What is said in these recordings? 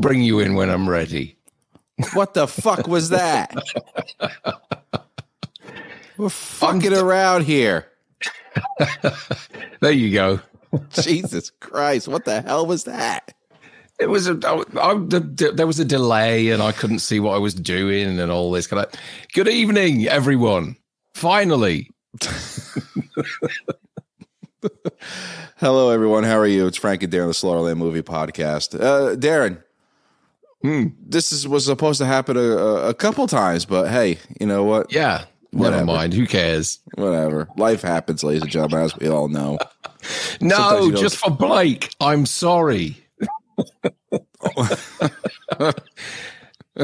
bring you in when I'm ready. What the fuck was that? We're fucking around here. there you go. Jesus Christ. What the hell was that? It was a I, I, the, there was a delay and I couldn't see what I was doing and all this kind of. Good evening, everyone. Finally. Hello, everyone. How are you? It's Frank and Darren, the Slaughtered Lamb Movie Podcast. Uh, Darren, Hmm. this is, was supposed to happen a, a, couple times, but hey, you know what? Yeah. Whatever. Never mind. Who cares? Whatever. Life happens, ladies and gentlemen, as we all know. No, just for Blake. I'm sorry.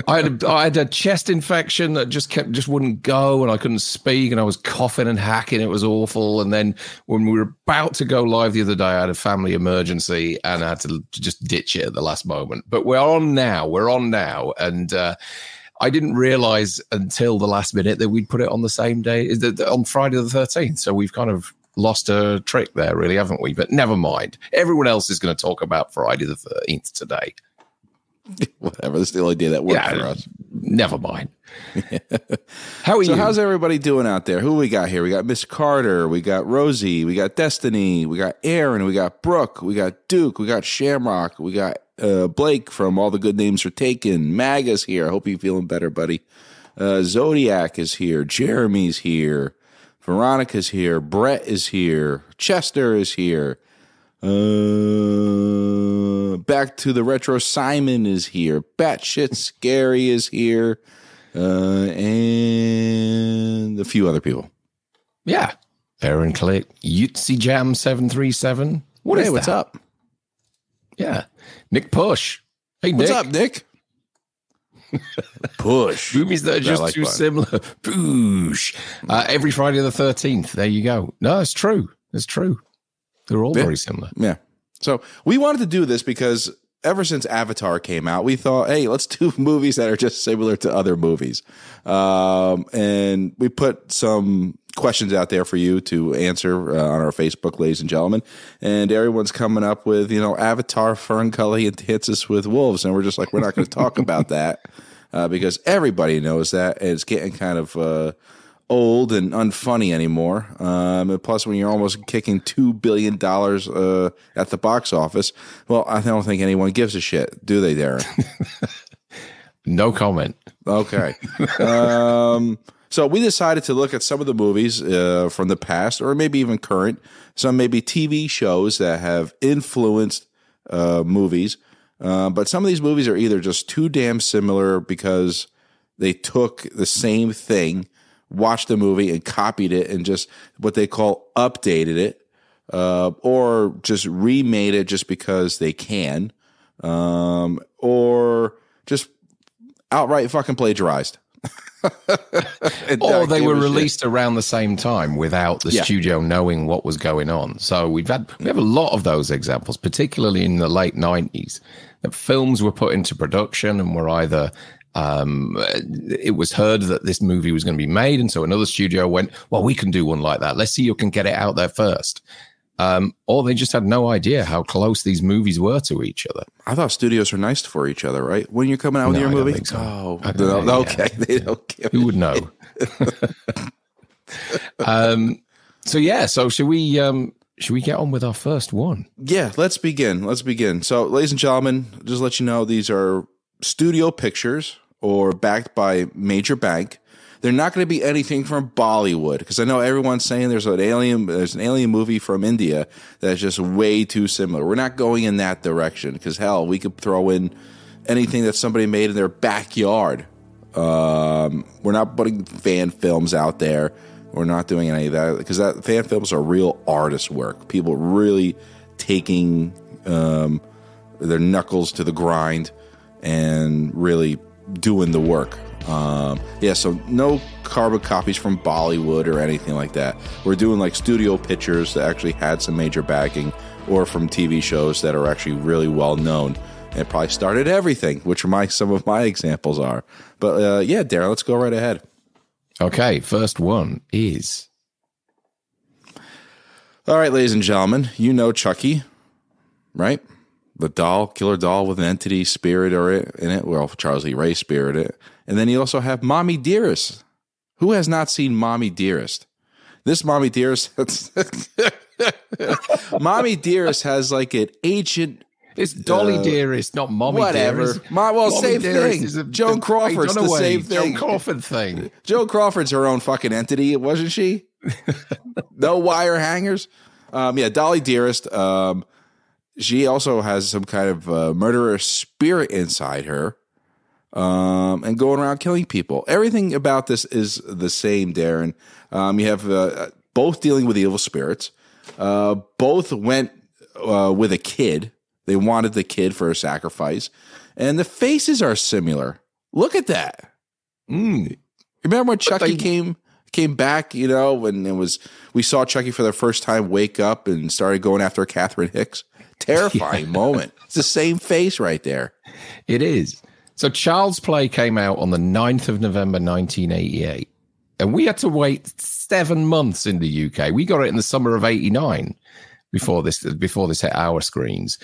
I had a, I had a chest infection that just kept just wouldn't go, and I couldn't speak, and I was coughing and hacking. It was awful. And then when we were about to go live the other day, I had a family emergency, and I had to just ditch it at the last moment. But we're on now. We're on now, and. uh I didn't realize until the last minute that we'd put it on the same day on Friday the 13th. So we've kind of lost a trick there, really, haven't we? But never mind. Everyone else is going to talk about Friday the 13th today. Whatever. This is the only day that worked Yeah. for us. Never mind. How are So you? how's everybody doing out there? Who we got here? We got Miss Carter, we got Rosie, we got Destiny, we got Aaron, we got Brooke, we got Duke, we got Shamrock, we got uh, Blake from All the Good Names Are Taken. Maga's here. I hope you're feeling better, buddy. Uh, Zodiac is here. Jeremy's here. Veronica's here. Brett is here. Chester is here. Uh, back to the retro. Simon is here. Batshit Scary is here. Uh, and a few other people. yeah. Aaron Click, Yutzi Jam 737. What is hey, what's that? up? Yeah. Nick Push. Hey, What's Nick. up, Nick? Push. Movies that are just like too that. similar. Push. Uh, every Friday the 13th. There you go. No, it's true. It's true. They're all Yeah. very similar. Yeah. So we wanted to do this because ever since Avatar came out, we thought, hey, let's do movies that are just similar to other movies. Um, and we put some questions out there for you to answer uh, on our Facebook, ladies and gentlemen. And everyone's coming up with, you know, Avatar, Ferngully, and Dances with Wolves. And we're just like, we're not going to talk about that uh, because everybody knows that. And it's getting kind of. Uh, old and unfunny anymore. Um, plus, when you're almost kicking two billion dollars uh, at the box office, well, I don't think anyone gives a shit, do they, Darren? No comment. Okay. um, so we decided to look at some of the movies uh, from the past, or maybe even current, some maybe TV shows that have influenced uh, movies. Uh, but some of these movies are either just too damn similar because they took the same thing, watched the movie, and copied it, and just what they call updated it, uh, or just remade it just because they can, um, or just outright fucking plagiarized. Or they were a shit. released around the same time without the Yeah. studio knowing what was going on. So we've had we have a lot of those examples, particularly in the late nineties. That films were put into production and were either um, it was heard that this movie was going to be made, and so another studio went, "Well, we can do one like that. Let's see who can get it out there first. Um, or they just had no idea how close these movies were to each other. I thought studios are nice for each other, right? When you're coming out with No, your I movie, so. oh, I don't no, think- okay, they don't give Who would know? um, so yeah, so should we um, should we get on with our first one? Yeah, let's begin. Let's begin. So, ladies and gentlemen, just let you know these are studio pictures or backed by major bank. They're not going to be anything from Bollywood because I know everyone's saying there's an alien there's an alien movie from India that's just way too similar. We're not going in that direction because hell, we could throw in anything that somebody made in their backyard. Um, we're not putting fan films out there. We're not doing any of that because that fan films are real artist work. People really taking um, their knuckles to the grind and really doing the work. Um, yeah, so no carbon copies from Bollywood or anything like that. We're doing like studio pictures that actually had some major backing, or from TV shows that are actually really well known and probably started everything, which are my some of my examples are. But uh, yeah, Darren, let's go right ahead. Okay, first one is All right, ladies and gentlemen, you know Chucky, right? The doll, killer doll with an entity spirit or it in it. Well, Charles Lee Ray spirit it, and then you also have Mommy Dearest. Who has not seen Mommy Dearest? This Mommy Dearest, Mommy Dearest has like an ancient It's Dolly Uh, Dearest, not Mommy whatever. Dearest. Ma- well, Mommy same Dearest thing. is a- Joan Crawford's the same thing. Joan Crawford thing. Joe Crawford's her own fucking entity, wasn't she? no wire hangers. Um, yeah, Dolly Dearest. Um, she also has some kind of uh, murderer spirit inside her, um, and going around killing people. Everything about this is the same, Darren. Um, you have uh, both dealing with evil spirits. Uh, both went uh, with a kid. They wanted the kid for a sacrifice, and the faces are similar. Look at that. Mm. Remember when Chucky they- came came back? You know, when it was we saw Chucky for the first time wake up and started going after Catherine Hicks. Terrifying moment. It's the same face right there. It is. So Child's Play came out on the 9th of November 1988. And we had to wait seven months in the UK. We got it in the summer of 89 before this before this hit our screens.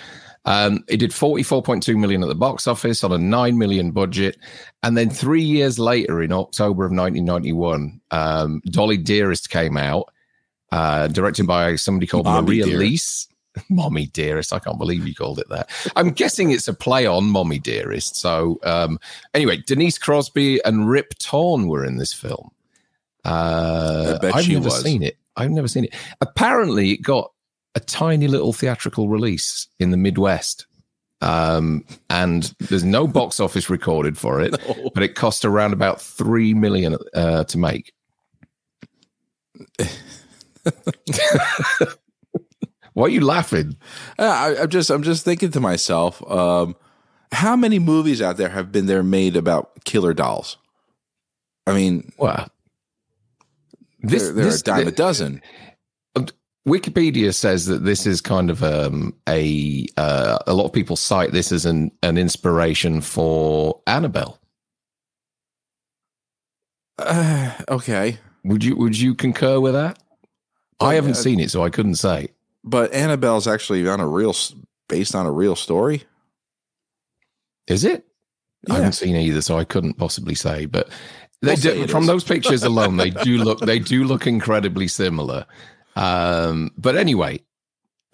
Um, it did 44.2 million at the box office on a 9 million budget. And then three years later, in October of 1991, um, Dolly Dearest came out, uh, directed by somebody called Mommy Maria. Lease. Mommy Dearest. I can't believe you called it that. I'm guessing it's a play on Mommy Dearest. So, um, anyway, Denise Crosby and Rip Torn were in this film. Uh, I she never was. seen it. I've never seen it. Apparently, it got a tiny little theatrical release in the Midwest. Um, and there's no box office recorded for it, but it cost around about three million uh, to make. Why are you laughing? Uh, I, I'm just I'm just thinking to myself, um, how many movies out there have been there made about killer dolls? I mean, Well, this, there, there this are a dime a dozen. Wikipedia says that this is kind of um, a uh, a lot of people cite this as an an inspiration for Annabelle. Uh, okay, Would you would you concur with that? I haven't seen it, so I couldn't say. But Annabelle's actually on a real based on a real story. Is it? I haven't seen either, so I couldn't possibly say. But they We'll do, from is. those pictures alone, they do look they do look incredibly similar. Um, but anyway,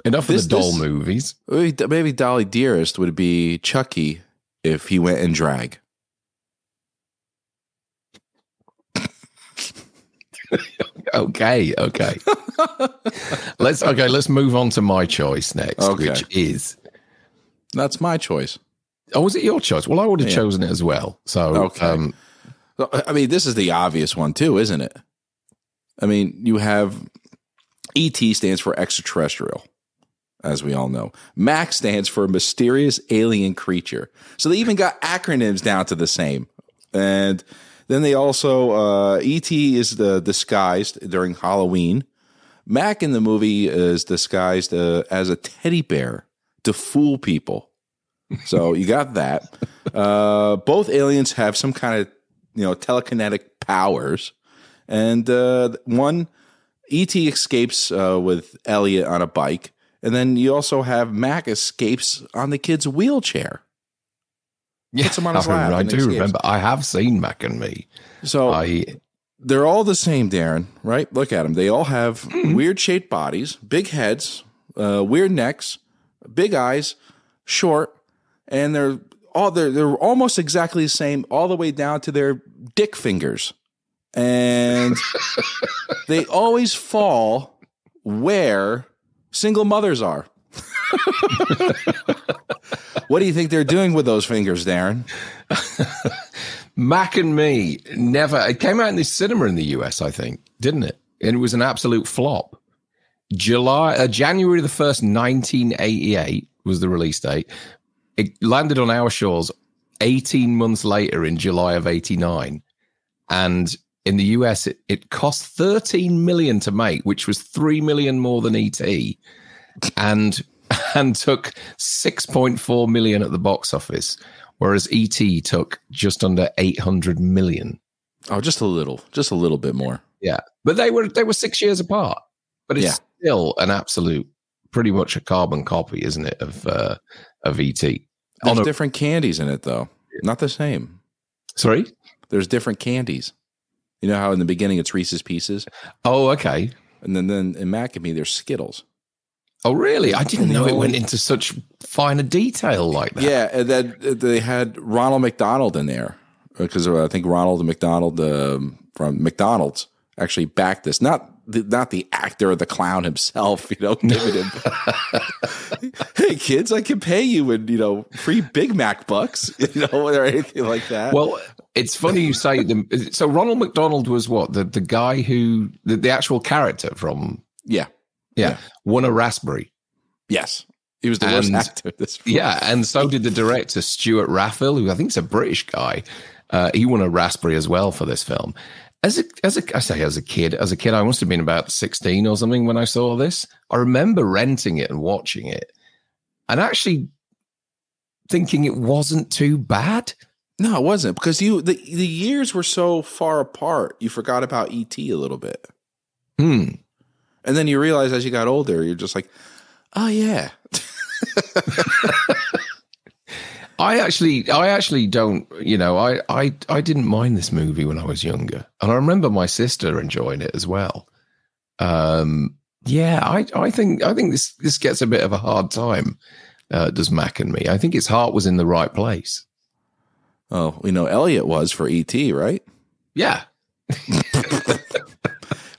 enough This- of the doll this- movies. Maybe, maybe Dolly Dearest would be Chucky if he went in drag. Okay, okay. let's okay. Let's move on to my choice next, Okay. which is That's my choice. oh, was it your choice? Well, I would have Yeah. chosen it as well. So, Okay. um, I mean, this is the obvious one too, isn't it? I mean, you have ET stands for extraterrestrial, as we all know. MAC stands for mysterious alien creature. So they even got acronyms down to the same. And then they also uh, ET is the disguised during Halloween. Mac in the movie is disguised uh, as a teddy bear to fool people. So you got that. Uh, both aliens have some kind of you know telekinetic powers, and uh, one ET escapes uh, with Elliot on a bike, and then you also have Mac escapes on the kid's wheelchair. Yeah, Puts on his I, lap I do escapes. remember. I have seen Mac and Me. So I they're all the same, Darren. Right? Look at them. They all have weird shaped bodies, big heads, uh, weird necks, big eyes, short, and they're all they're they're almost exactly the same, all the way down to their dick fingers, and they always fall where single mothers are. what do you think they're doing with those fingers, Darren? Mac and Me never. It came out in the cinema in the US, I think, didn't it? And it was an absolute flop. July, uh, January the first, nineteen eighty eight was the release date. It landed on our shores eighteen months later in July of eighty nine, and in the US it, it cost thirteen million to make, which was three million more than ET, and and took six point four million at the box office whereas ET took just under 800 million. Oh, just a little, just a little bit more. Yeah. But they were they were 6 years apart. But it's Yeah. still an absolute pretty much a carbon copy, isn't it, of uh, of ET? There's a- different candies in it though. Not the same. Sorry. There's different candies. You know how in the beginning it's Reese's Pieces, Oh, okay. and then then in Mac and Me there's Skittles. Oh, really? I didn't know it went into such finer detail like that. Yeah, and then uh, they had Ronald McDonald in there because I think Ronald McDonald um, from McDonald's actually backed this. Not the, not the actor or the clown himself, you know, giving him, "Hey kids, I can pay you in you know free Big Mac bucks, you know, or anything like that." Well, it's funny you say them. So Ronald McDonald was what the the guy who the, the actual character from yeah, yeah, Yeah. won a raspberry. yes, he was the worst actor. This film. Yeah, and so did the director Stewart Raffill, who I think is a British guy. Uh, he won a raspberry as well for this film. As a, as a, I say as a kid, as a kid, I must have been about sixteen or something when I saw this. I remember renting it and watching it, and actually thinking it wasn't too bad. No, it wasn't because you the the years were so far apart. You forgot about ET a little bit, Hmm. And then you realize as you got older, you're just like, oh yeah, I actually, I actually don't. You know, I, I, I didn't mind this movie when I was younger, and I remember my sister enjoying it as well. Um, yeah, I, I think, I think this, this gets a bit of a hard time. Uh, does Mac and me? I think its heart was in the right place. oh, you know, Elliot was for ET, right? Yeah,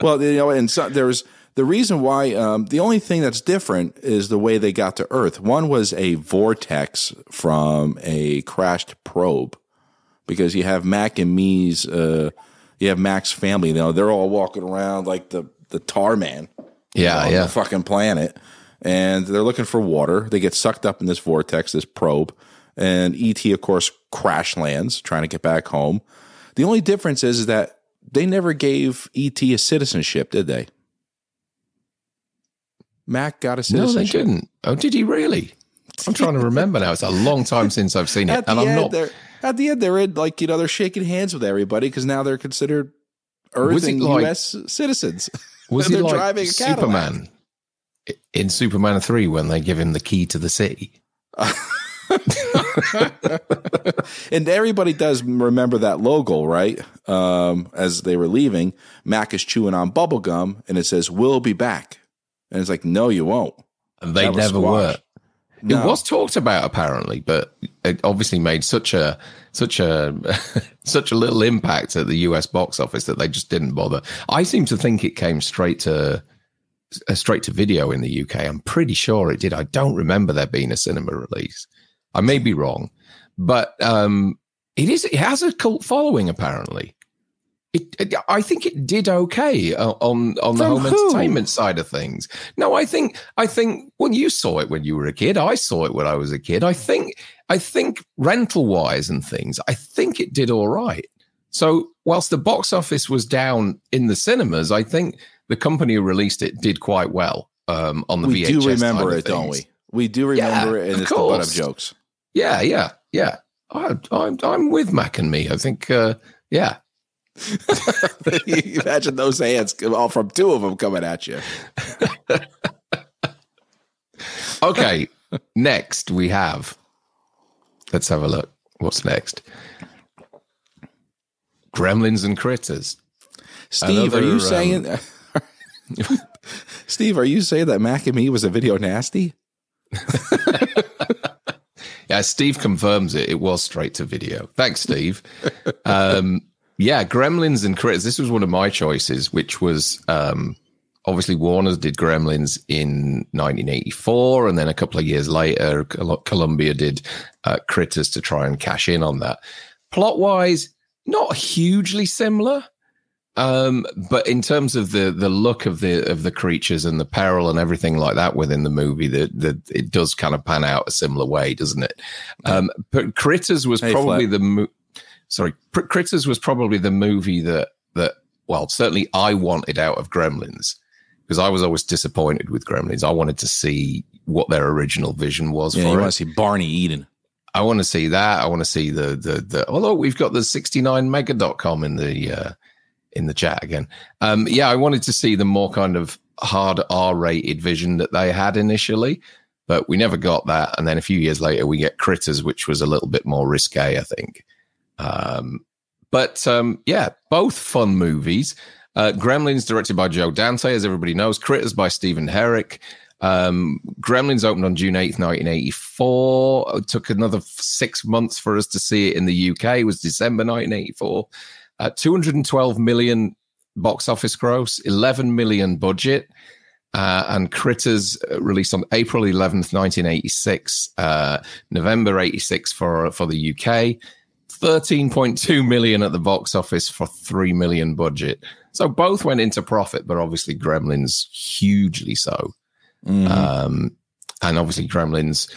Well, you know, and so there's the reason why. Um, the only thing that's different is the way they got to Earth. One was a vortex from a crashed probe, because you have Mac and me's, uh, you have Mac's family. You know, they're all walking around like the the tar man. yeah, on yeah. the fucking planet, and they're looking for water. They get sucked up in this vortex, this probe, and ET, of course, crash lands trying to get back home. The only difference is, is that they never gave ET a citizenship, did they? Mac got a No, they didn't. Oh, did he really? I'm trying to remember now. It's a long time since I've seen it, and I'm not. at the end. They're in like you know they're shaking hands with everybody because now they're considered Earth and like- U.S. citizens. Was he like driving. Superman in Superman three when they give him the key to the city? and everybody does remember that logo, right? Um, as they were leaving, Mac is chewing on bubble gum and it says, We'll be back. And it's like, No, you won't. And they never were. No. It was talked about apparently, but it obviously made such a such a such a little impact at the US box office that they just didn't bother. I seem to think it came straight to uh, straight to video in the UK. I'm pretty sure it did. I don't remember there being a cinema release. I may be wrong, but um, it is. It has a cult following apparently. It, it- I think it did okay uh, on on the From home who? entertainment side of things. No, I think I think when you saw it when you were a kid, I saw it when I was a kid. I think I think rental wise and things, I think it did all right. So whilst the box office was down in the cinemas, I think the company who released it did quite well um, on the we VHS. We do side remember of it, don't we? We do remember Yeah, it, and of it's the butt of course. jokes. Yeah, yeah, yeah. I, I'm I'm with Mac and me. I think, uh, yeah. Imagine those hands, all from two of them coming at you. Okay, next we have. Let's have a look. What's next? Gremlins and critters. Steve, are you um, saying? Steve, are you saying that Mac and Me was a video nasty? Yeah, Steve confirms it. It was straight to video. Thanks, Steve. um, yeah, Gremlins and Critters. This was one of my choices, which was um, obviously Warner's did Gremlins in 1984, and then a couple of years later, Col- Columbia did uh, Critters to try and cash in on that. Plot wise, not hugely similar. Um, but in terms of the the look of the of the creatures and the peril and everything like that within the movie, that that it does kind of pan out a similar way, doesn't it? Um, but Critters was Hey, probably Flat. the mo- sorry, Critters was probably the movie that that well, certainly I wanted out of Gremlins because I was always disappointed with Gremlins. I wanted to see what their original vision was Yeah, you for it. want to see Barney Eden. I want to see that. I want to see the the the. Although we've got the 69mega.com in the uh, in the chat again. Um, yeah, I wanted to see the more kind of hard R-rated vision that they had initially, but we never got that. And then a few years later, we get Critters, which was a little bit more risque, I think. Um, but um, yeah, both fun movies. Uh, Gremlins, directed by Joe Dante, as everybody knows. Critters by Stephen Herek. Um, Gremlins opened on June 8th, 1984. It took another six months for us to see it in the UK. It was December 1984. Uh, 212 million box office gross, 11 million budget. Uh, and Critters uh, released on April 11th, 1986, uh, November 86 for, for the UK. 13.2 million at the box office for 3 million budget. So both went into profit, but obviously Gremlins hugely so. Mm-hmm. Um, and obviously Gremlins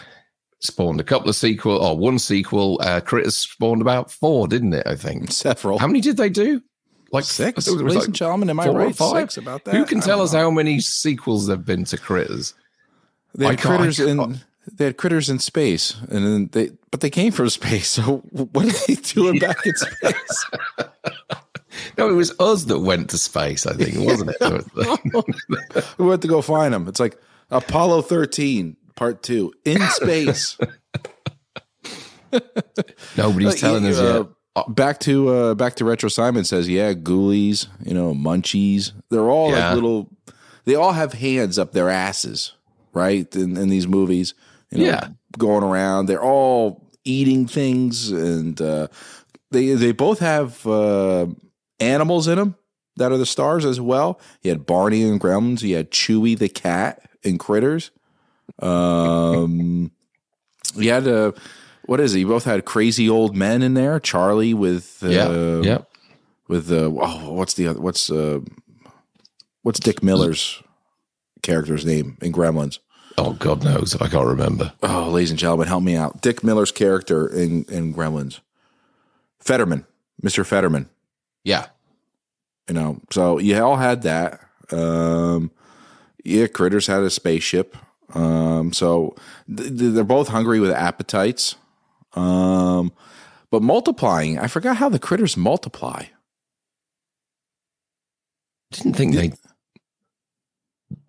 spawned a couple of sequel or one sequel. Uh, Critters spawned about four, didn't it? I think several. How many did they do? Like six. Ladies like and gentlemen, am I right? Six about that. Who can tell us know. how many sequels there've been to Critters? They had critters in they had critters in space, and then they but they came from space. So what are they doing back in space? no, it was us that went to space. I think It wasn't it? we went to go find them. It's like Apollo thirteen, part two, in space. Nobody's telling us yet. Uh, back to uh, back to retro. Simon says, "Yeah, ghoulies, you know, munchies. They're all yeah. like little. They all have hands up their asses, right? In, in these movies, you know, yeah, going around. They're all eating things, and uh, they they both have uh, animals in them that are the stars as well. You had Barney and Gremlins. You had Chewy the cat and Critters. Um, you had a uh, what is it? You both had crazy old men in there. Charlie with uh, yeah, yeah, with uh, oh, what's the other? What's uh, what's Dick Miller's character's name in Gremlins? Oh, God knows. I can't remember. Oh, ladies and gentlemen, help me out. Dick Miller's character in in Gremlins, Fetterman, Mister Fetterman. Yeah, you know. So you all had that. Um, yeah, Critters had a spaceship. Um, so th- they're both hungry with appetites. Um, but multiplying, I forgot how the critters multiply. Didn't think they.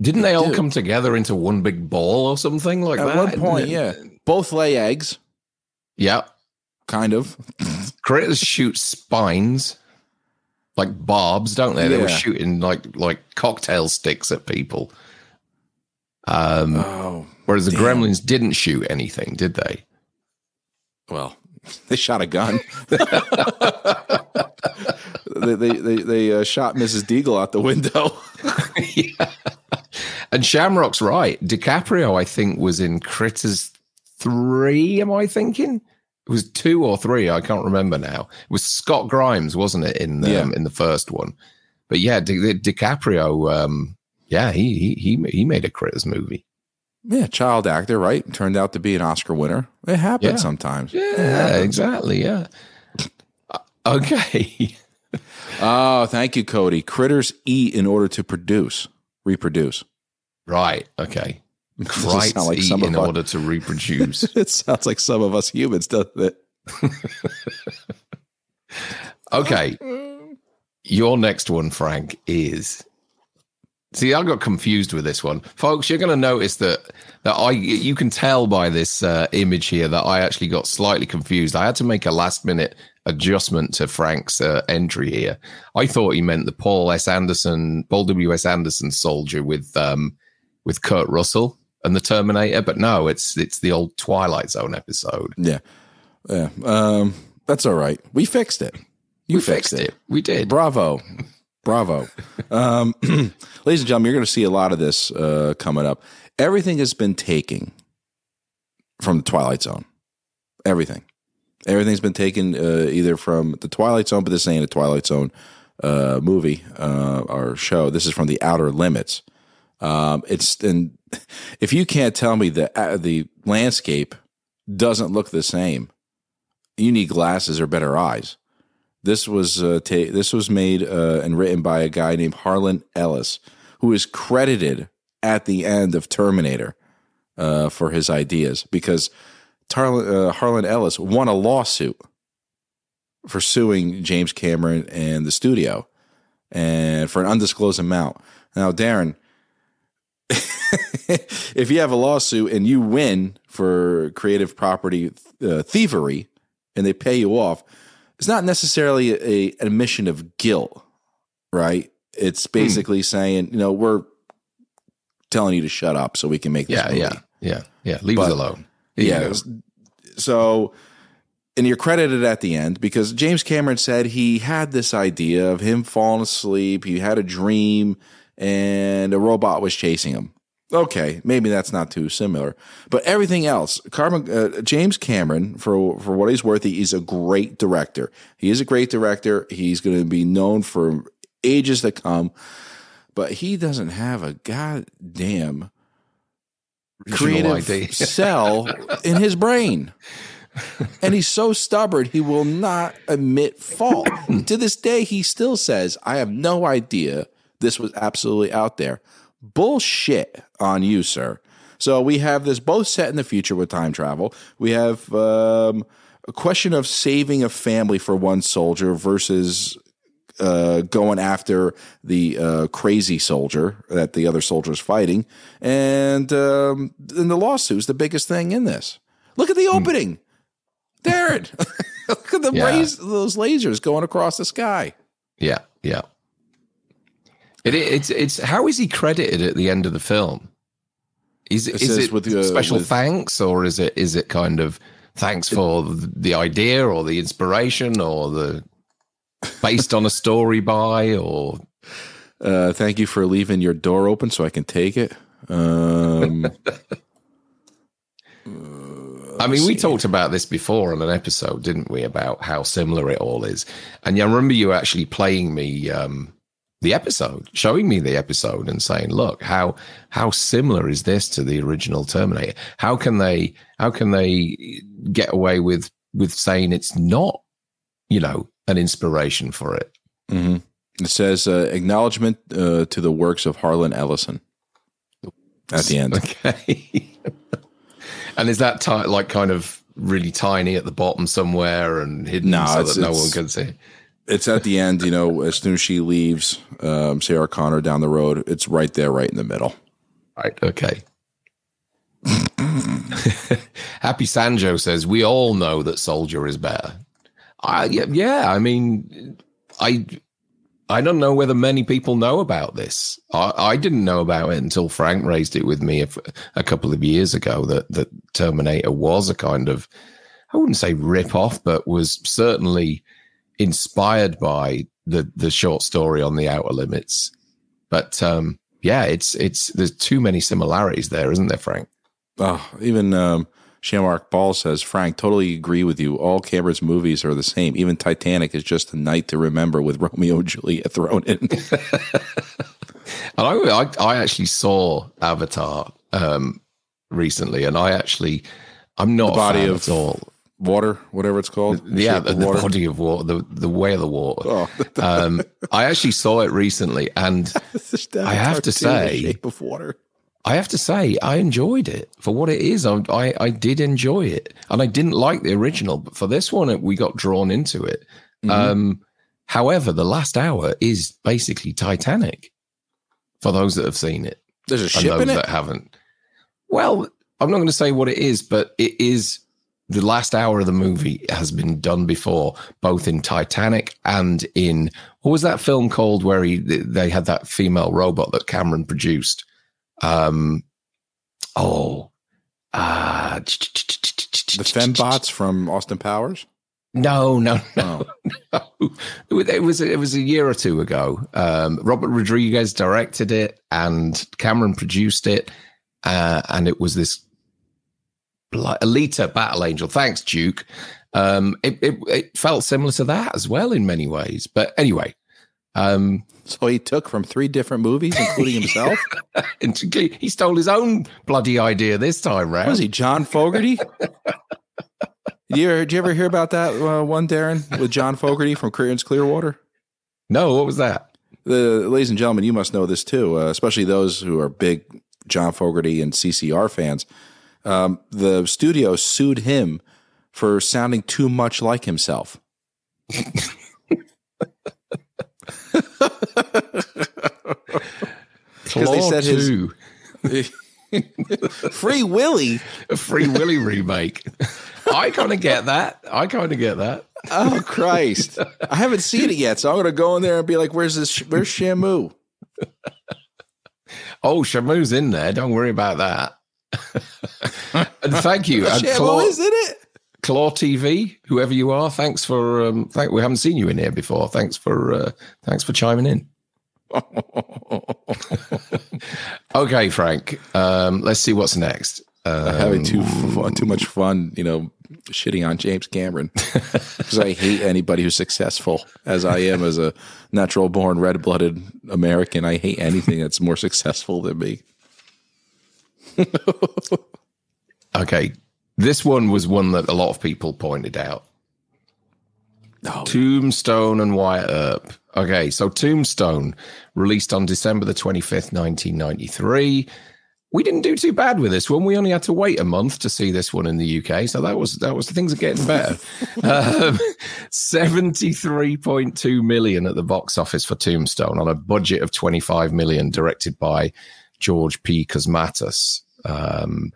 Didn't they all come together into one big ball or something like At that? At one point, yeah. Both lay eggs. Yeah. Kind of. Critters shoot spines like barbs, don't they? Yeah. They were shooting like like cocktail sticks at people. Um, oh, whereas the damn. Gremlins didn't shoot anything, did they? Well, they shot a gun. they they they, they uh, shot Mrs. Deagle out the window. yeah. And Shamrock's right. DiCaprio, I think, was in Critters three. Am I thinking? It was two or three. I can't remember now. It was Scott Grimes, wasn't it, in the, yeah. um, in the first one? But yeah, Di- DiCaprio. Um, yeah, he he he he made a Critters movie. Yeah, child actor, right? Turned out to be an Oscar winner. It happens yeah. sometimes. Yeah, exactly. Yeah. Okay. Oh, thank you, Cody. Critters eat in order to produce, reproduce. Right. Okay. Critters like eat in order to reproduce. it sounds like some of us humans, doesn't it? okay. Your next one, Frank, is See, I got confused with this one, folks. You're going to notice that that I you can tell by this uh, image here that I actually got slightly confused. I had to make a last minute adjustment to Frank's uh, entry here. I thought he meant the Paul S. Anderson, Paul W. S. Anderson soldier with um, with Kurt Russell and the Terminator, but no, it's it's the old Twilight Zone episode. Yeah, yeah. Um, that's all right. We fixed it. You fixed, fixed it. it. We did. Bravo. Bravo. Um, ladies and gentlemen, you're going to see a lot of this uh, coming up. Everything has been taken from the Twilight Zone. Everything. Everything's been taken uh, either from the Twilight Zone, but this ain't a Twilight Zone uh, movie uh, or show. This is from the Outer Limits. Um, it's and if you can't tell me that uh, the landscape doesn't look the same, you need glasses or better eyes. This was uh, ta- this was made uh, and written by a guy named Harlan Ellis, who is credited at the end of Terminator uh, for his ideas because Uh, Harlan Ellis won a lawsuit for suing James Cameron and the studio, and for an undisclosed amount. Now, Darren, if you have a lawsuit and you win for creative property uh, thievery and they pay you off, it's not necessarily a, an admission of guilt, right? It's basically saying, you know, we're telling you to shut up so we can make this Yeah, movie. yeah, yeah, yeah. Leave But- us alone. Yeah. So, and you're credited at the end because James Cameron said he had this idea of him falling asleep. He had a dream and a robot was chasing him. Okay, maybe that's not too similar, but everything else, Carbon, uh, James Cameron, for for what he's worth, he is a great director. He is a great director. He's going to be known for ages to come, but he doesn't have a goddamn creative idea. cell in his brain. And he's so stubborn, he will not admit fault. to this day, he still says, I have no idea this was absolutely out there. Bullshit on you, sir. So we have this both set in the future with time travel. We have um, a question of saving a family for one soldier versus uh, going after the uh, crazy soldier that the other soldier's fighting, and um, and the lawsuit's the biggest thing in this. Look at the opening, Darren. Look at the Yeah. rays, those lasers going across the sky. Yeah, yeah. It, it's it's how is he credited at the end of the film? Is it It is it with, uh, special with- thanks or is it is it kind of thanks for the idea or the inspiration or the based on a story by or Uh, thank you for leaving your door open so I can take it. Um, I mean, we talked about this before on an episode, didn't we? About how similar it all is. And yeah, I remember you actually playing me um, the episode, showing me the episode, and saying, "Look how how similar is this to the original Terminator? How can they how can they get away with with saying it's not, you know, an inspiration for it?" mhm. It says uh, acknowledgement uh, to the works of Harlan Ellison at the end. Okay. and is that like kind of really tiny at the bottom somewhere and hidden No, so that no one can see? It's at the end, you know, as soon as she leaves um, Sarah Connor down the road, it's right there, right in the middle. Right. Okay. Happy Sanjo says we all know that Soldier is better. I yeah, I mean, I I don't know whether many people know about this. I, I didn't know about it until Frank raised it with me a, a couple of years ago. That that Terminator was a kind of I wouldn't say rip off, but was certainly inspired by the the short story on the Outer Limits. But um, yeah, it's it's there's too many similarities there, isn't there, Frank? Oh, even um, Shamrock Ball says, Frank, totally agree with you. All Cameron's movies are the same. Even Titanic is just a night to remember with Romeo and Juliet thrown in. And I, I, I actually saw Avatar um, recently, and I actually, I'm not The body a fan of- at all. water, whatever it's called. Yeah, Shape the, the water. body of water, the the way of the water. Oh, Um, I actually saw it recently, and I have to say- Shape of Water. I have to say I enjoyed it for what it is. I, I I did enjoy it, and I didn't like the original, but for this one, we got drawn into it. Mhm. Um, however, the last hour is basically Titanic for those that have seen it. There's a and ship those in it. that haven't. Well, I'm not going to say what it is, but it is the last hour of the movie has been done before, both in Titanic and in what was that film called where he they had that female robot that Cameron produced. Um, oh, uh, The fembots from Austin Powers. No, no, Oh, no. It was it was a year or two ago. Um, Robert Rodriguez directed it, and Cameron produced it, uh, and it was this Alita Battle Angel. Thanks, Duke. Um, it, it it felt similar to that as well in many ways. But anyway, um, so he took from three different movies, including himself. and he stole his own bloody idea this time round. Was he John Fogerty? Did you, ever, did you ever hear about that uh, one, Darren, with John Fogerty from Creedence Clearwater? No, what was that? The ladies and gentlemen, you must know this too, uh, especially those who are big John Fogerty and CCR fans. Um, the studio sued him for sounding too much like himself. Because they said his- two. Free Willy, a Free Willy remake. I kind of get that. I kind of get that. Oh Christ! I haven't seen it yet, so I'm gonna go in there and be like, "Where's this? Where's Shamu?" Oh, Shamu's in there. Don't worry about that. and thank you, Shamu is in it. Claw TV, whoever you are. Thanks for. Um, thank. We haven't seen you in here before. Thanks for. Uh, thanks for chiming in. Okay, Frank. Um, let's see what's next. Um, having too fun, too much fun, you know, shitting on James Cameron because I hate anybody who's successful as I am as a natural born red blooded American. I hate anything that's more successful than me. Okay, this one was one that a lot of people pointed out. No, Tombstone and Wyatt Earp. Okay, so Tombstone released on December the 25th, 1993. We didn't do too bad with this one. We only had to wait a month to see this one in the UK, so that was that was things are getting better. um, 73.2 million at the box office for Tombstone on a budget of 25 million, directed by George P. Cosmatos. Um,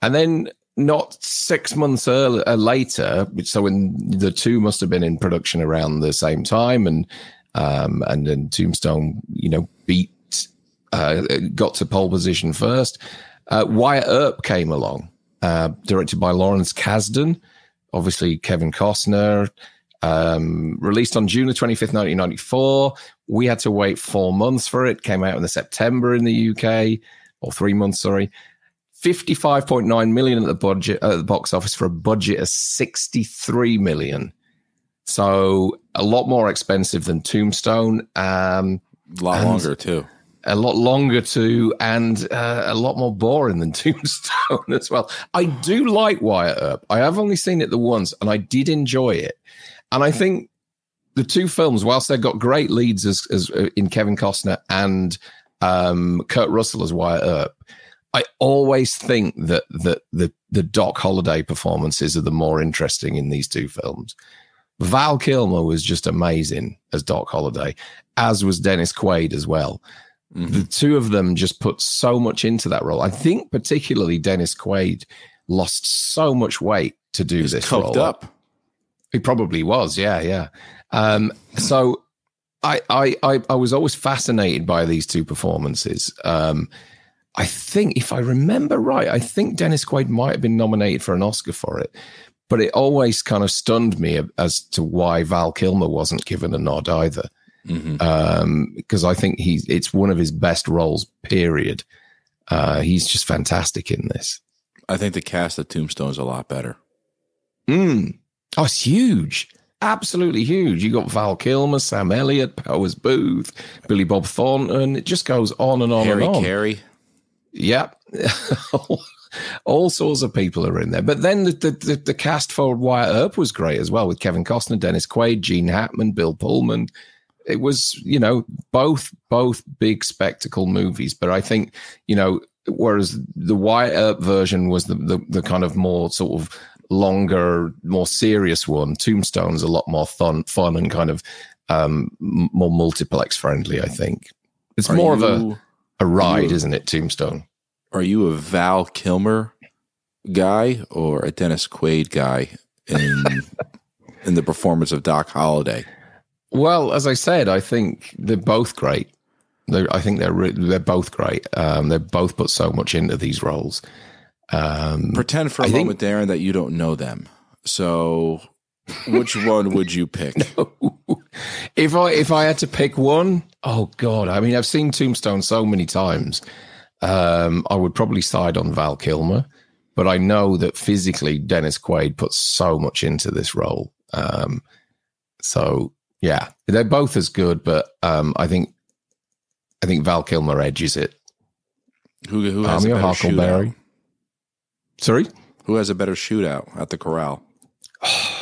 and then not six months early, uh, later, so when the two must have been in production around the same time, and um, and then Tombstone, you know, beat uh, got to pole position first. Uh, Wyatt Earp came along, uh, directed by Lawrence Kasdan, obviously Kevin Costner. Um, released on June the 25th, 1994. We had to wait four months for it. Came out in the September in the UK, or three months, sorry. 55.9 million at the budget at the box office for a budget of 63 million. So a lot more expensive than Tombstone. Um, a lot longer too. a lot longer too, and uh, a lot more boring than Tombstone as well. I do like Wyatt Earp. I have only seen it the once, and I did enjoy it. And I think the two films, whilst they've got great leads as, as uh, in Kevin Costner and um, Kurt Russell as Wyatt Earp, I always think that that the the Doc Holliday performances are the more interesting in these two films. Val Kilmer was just amazing as Doc Holliday, as was Dennis Quaid as well Mhm. the two of them just put so much into that role. I think particularly Dennis Quaid lost so much weight to do He's this role. up. He probably was, yeah, yeah. Um, so I, I, I, I was always fascinated by these two performances. Um, I think, if I remember right, I think Dennis Quaid might have been nominated for an Oscar for it, but it always kind of stunned me as to why Val Kilmer wasn't given a nod either Mhm. um, because I think he's it's one of his best roles. Period. Uh, he's just fantastic in this. I think the cast of Tombstone is a lot better. Mm. Oh, it's huge, absolutely huge. You got Val Kilmer, Sam Elliott, Powers Boothe, Billy Bob Thornton. It just goes on and on Harry and on. Carey. Yep. All sorts of people are in there. But then the, the, the, cast for Wyatt Earp was great as well with Kevin Costner, Dennis Quaid, Gene Hackman, Bill Pullman. It was, you know, both both big spectacle movies. But I think, you know, whereas the Wyatt Earp version was the, the, the kind of more sort of longer, more serious one, Tombstone's a lot more fun, fun and kind of um, more multiplex friendly, I think. It's Are more of a, you- a ride, isn't it, Tombstone? Are you a Val Kilmer guy or a Dennis Quaid guy in in the performance of Doc Holliday? Well, as I said, I think they're both great. They're, I think they're re- they're both great. Um, they both put so much into these roles. Um, Pretend for a I think- moment, Darren, that you don't know them. So, which one would you pick? if I if I had to pick one, oh god, I mean, I've seen Tombstone so many times. Um, I would probably side on Val Kilmer, but I know that physically Dennis Quaid puts so much into this role. Um, so yeah, they're both as good, but um, I think I think Val Kilmer edges it. Who, who has I'm a better Huckleberry. shootout? Sorry, Who has a better shootout at the corral?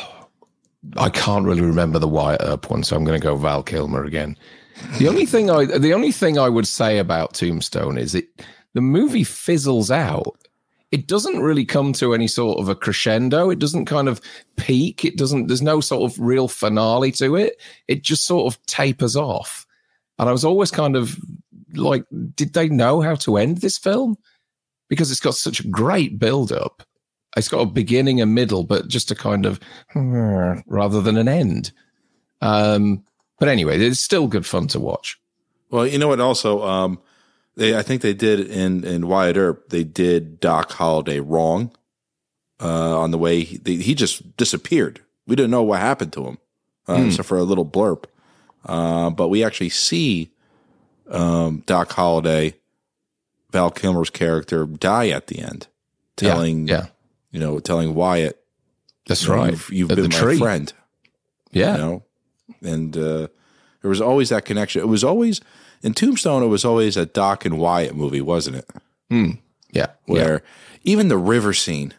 I can't really remember the Wyatt Earp one, so I'm going to go Val Kilmer again. The only thing I the only thing I would say about Tombstone is it the movie fizzles out. It doesn't really come to any sort of a crescendo. It doesn't kind of peak. It doesn't. There's no sort of real finale to it. It just sort of tapers off. And I was always kind of like, did they know how to end this film? because it's got such a great build up. It's got a beginning, a middle, but just a kind of rather than an end. Um, but anyway, it's still good fun to watch. Well, you know what? Also, um, they I think they did in in Wyatt Earp. They did Doc Holliday wrong uh, on the way he, they, he just disappeared. We didn't know what happened to him, uh, Hmm. except for a little blurb. Uh, but we actually see um, Doc Holliday, Val Kilmer's character, die at the end, telling yeah, you know telling Wyatt, that's right. you've, you've been my tree. friend. Yeah, you know? And uh there was always that connection. It was always in tombstone it was always a doc and wyatt movie wasn't it? Yeah, yeah. where even the river scene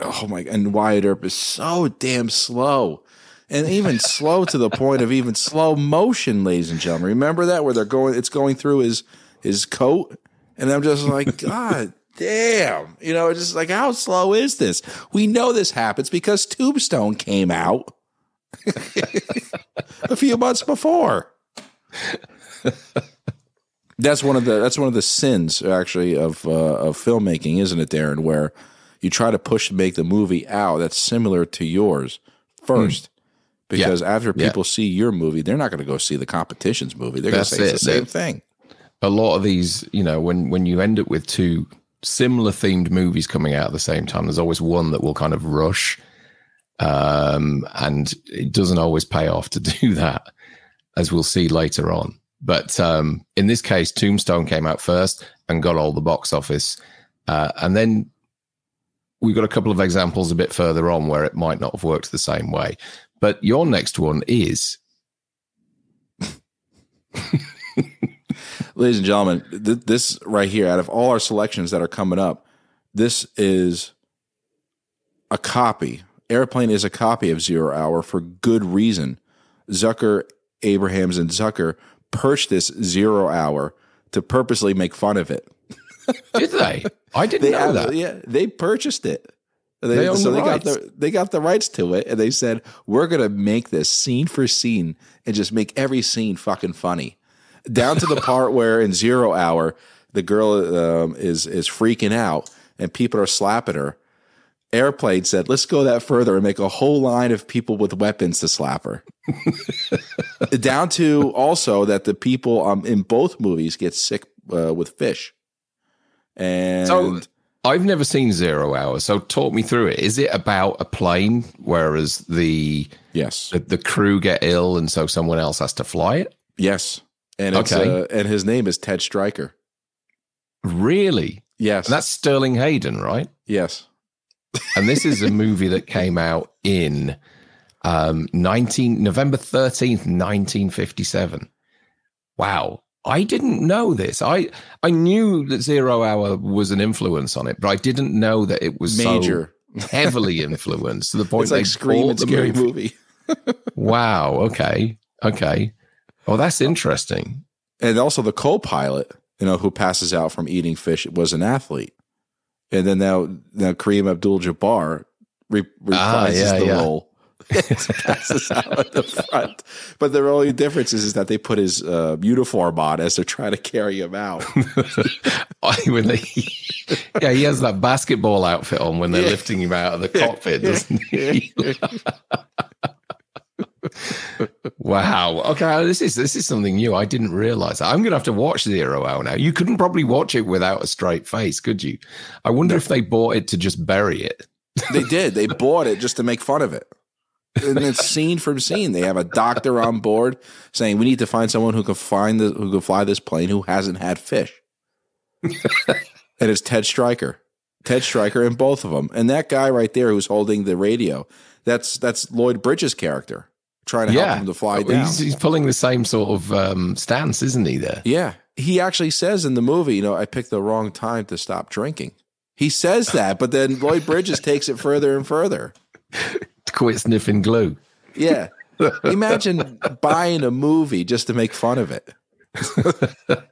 oh my and wyatt earp is so damn slow. And even slow to the point of even slow motion ladies and gentlemen. Remember that? Where they're going it's going through his his coat? And i'm just like god damn you know it's just like how slow is this we know this happens because tombstone came out a few months before. that's one of the that's one of the sins actually of uh, of filmmaking, isn't it, Darren? Where you try to push to make the movie out that's similar to yours first, because after Hmm. Yeah. people see your movie, they're not going to go see the competition's movie. They're going to say it's the same thing. a lot of these, you know, when when you end up with two similar themed movies coming out at the same time, there's always one that will kind of rush, um, and it doesn't always pay off to do that, as we'll see later on. But um, in this case, Tombstone came out first and got all the box office, uh, and then we've got a couple of examples a bit further on where it might not have worked the same way. But your next one is ladies and gentlemen, th- this right here, out of all our selections that are coming up, this is a copy. Airplane is a copy of Zero Hour for good reason. Zucker, Abrahams, and Zucker purchased this Zero Hour to purposely make fun of it. did they? I didn't They know that. yeah, they purchased it. They, They own so the they got rights. the they got the rights to it, and they said we're gonna make this scene for scene and just make every scene fucking funny, down to the part where in Zero Hour the girl um, is is freaking out and people are slapping her. Airplane said, "Let's go that further and make a whole line of people with weapons to slap her." down to also that the people um, in both movies get sick uh, with fish, and So I've never seen Zero Hour, so talk me through it. Is it about a plane, whereas the yes, the, the crew get ill, and so someone else has to fly it? Yes, and it's Okay. uh, and his name is Ted Stryker. Really? Yes, And that's Sterling Hayden, right? yes, And this is a movie that came out in um, 19 November 13th, 1957. Wow. I didn't know this. I I knew that Zero Hour was an influence on it, but I didn't know that it was so major. heavily influenced to the point it's like they Scream and the Scary movie. movie. Wow. Okay. Okay. Oh, that's interesting. and also the co-pilot, you know, who passes out from eating fish, was an athlete, and then now now Kareem Abdul-Jabbar re- reprises Ah, yeah, the yeah. role. passes out at the front, but the only difference is, is that they put his uh, uniform on as they're trying to carry him out. When they, yeah, he has that basketball outfit on when they're Yeah. lifting him out of the cockpit, doesn't he? wow. Okay, this is this is something new. I didn't realize. I'm going to have to watch Zero Hour now. You couldn't probably watch it without a straight face, could you? I wonder if they bought it to just bury it. They did. They bought it just to make fun of it. And it's scene from scene. They have a doctor on board saying we need to find someone who can find the who can fly this plane who hasn't had fish. and it's Ted Stryker. Ted Stryker in both of them. And that guy right there who's holding the radio, that's that's Lloyd Bridges' character trying to help him to fly down. Oh, He's, he's pulling the same sort of um, stance, isn't he? There. Yeah. He actually says in the movie, you know, I picked the wrong time to stop drinking. He says that, but then Lloyd Bridges takes it further and further. Quit sniffing glue. Yeah. Imagine buying a movie just to make fun of it.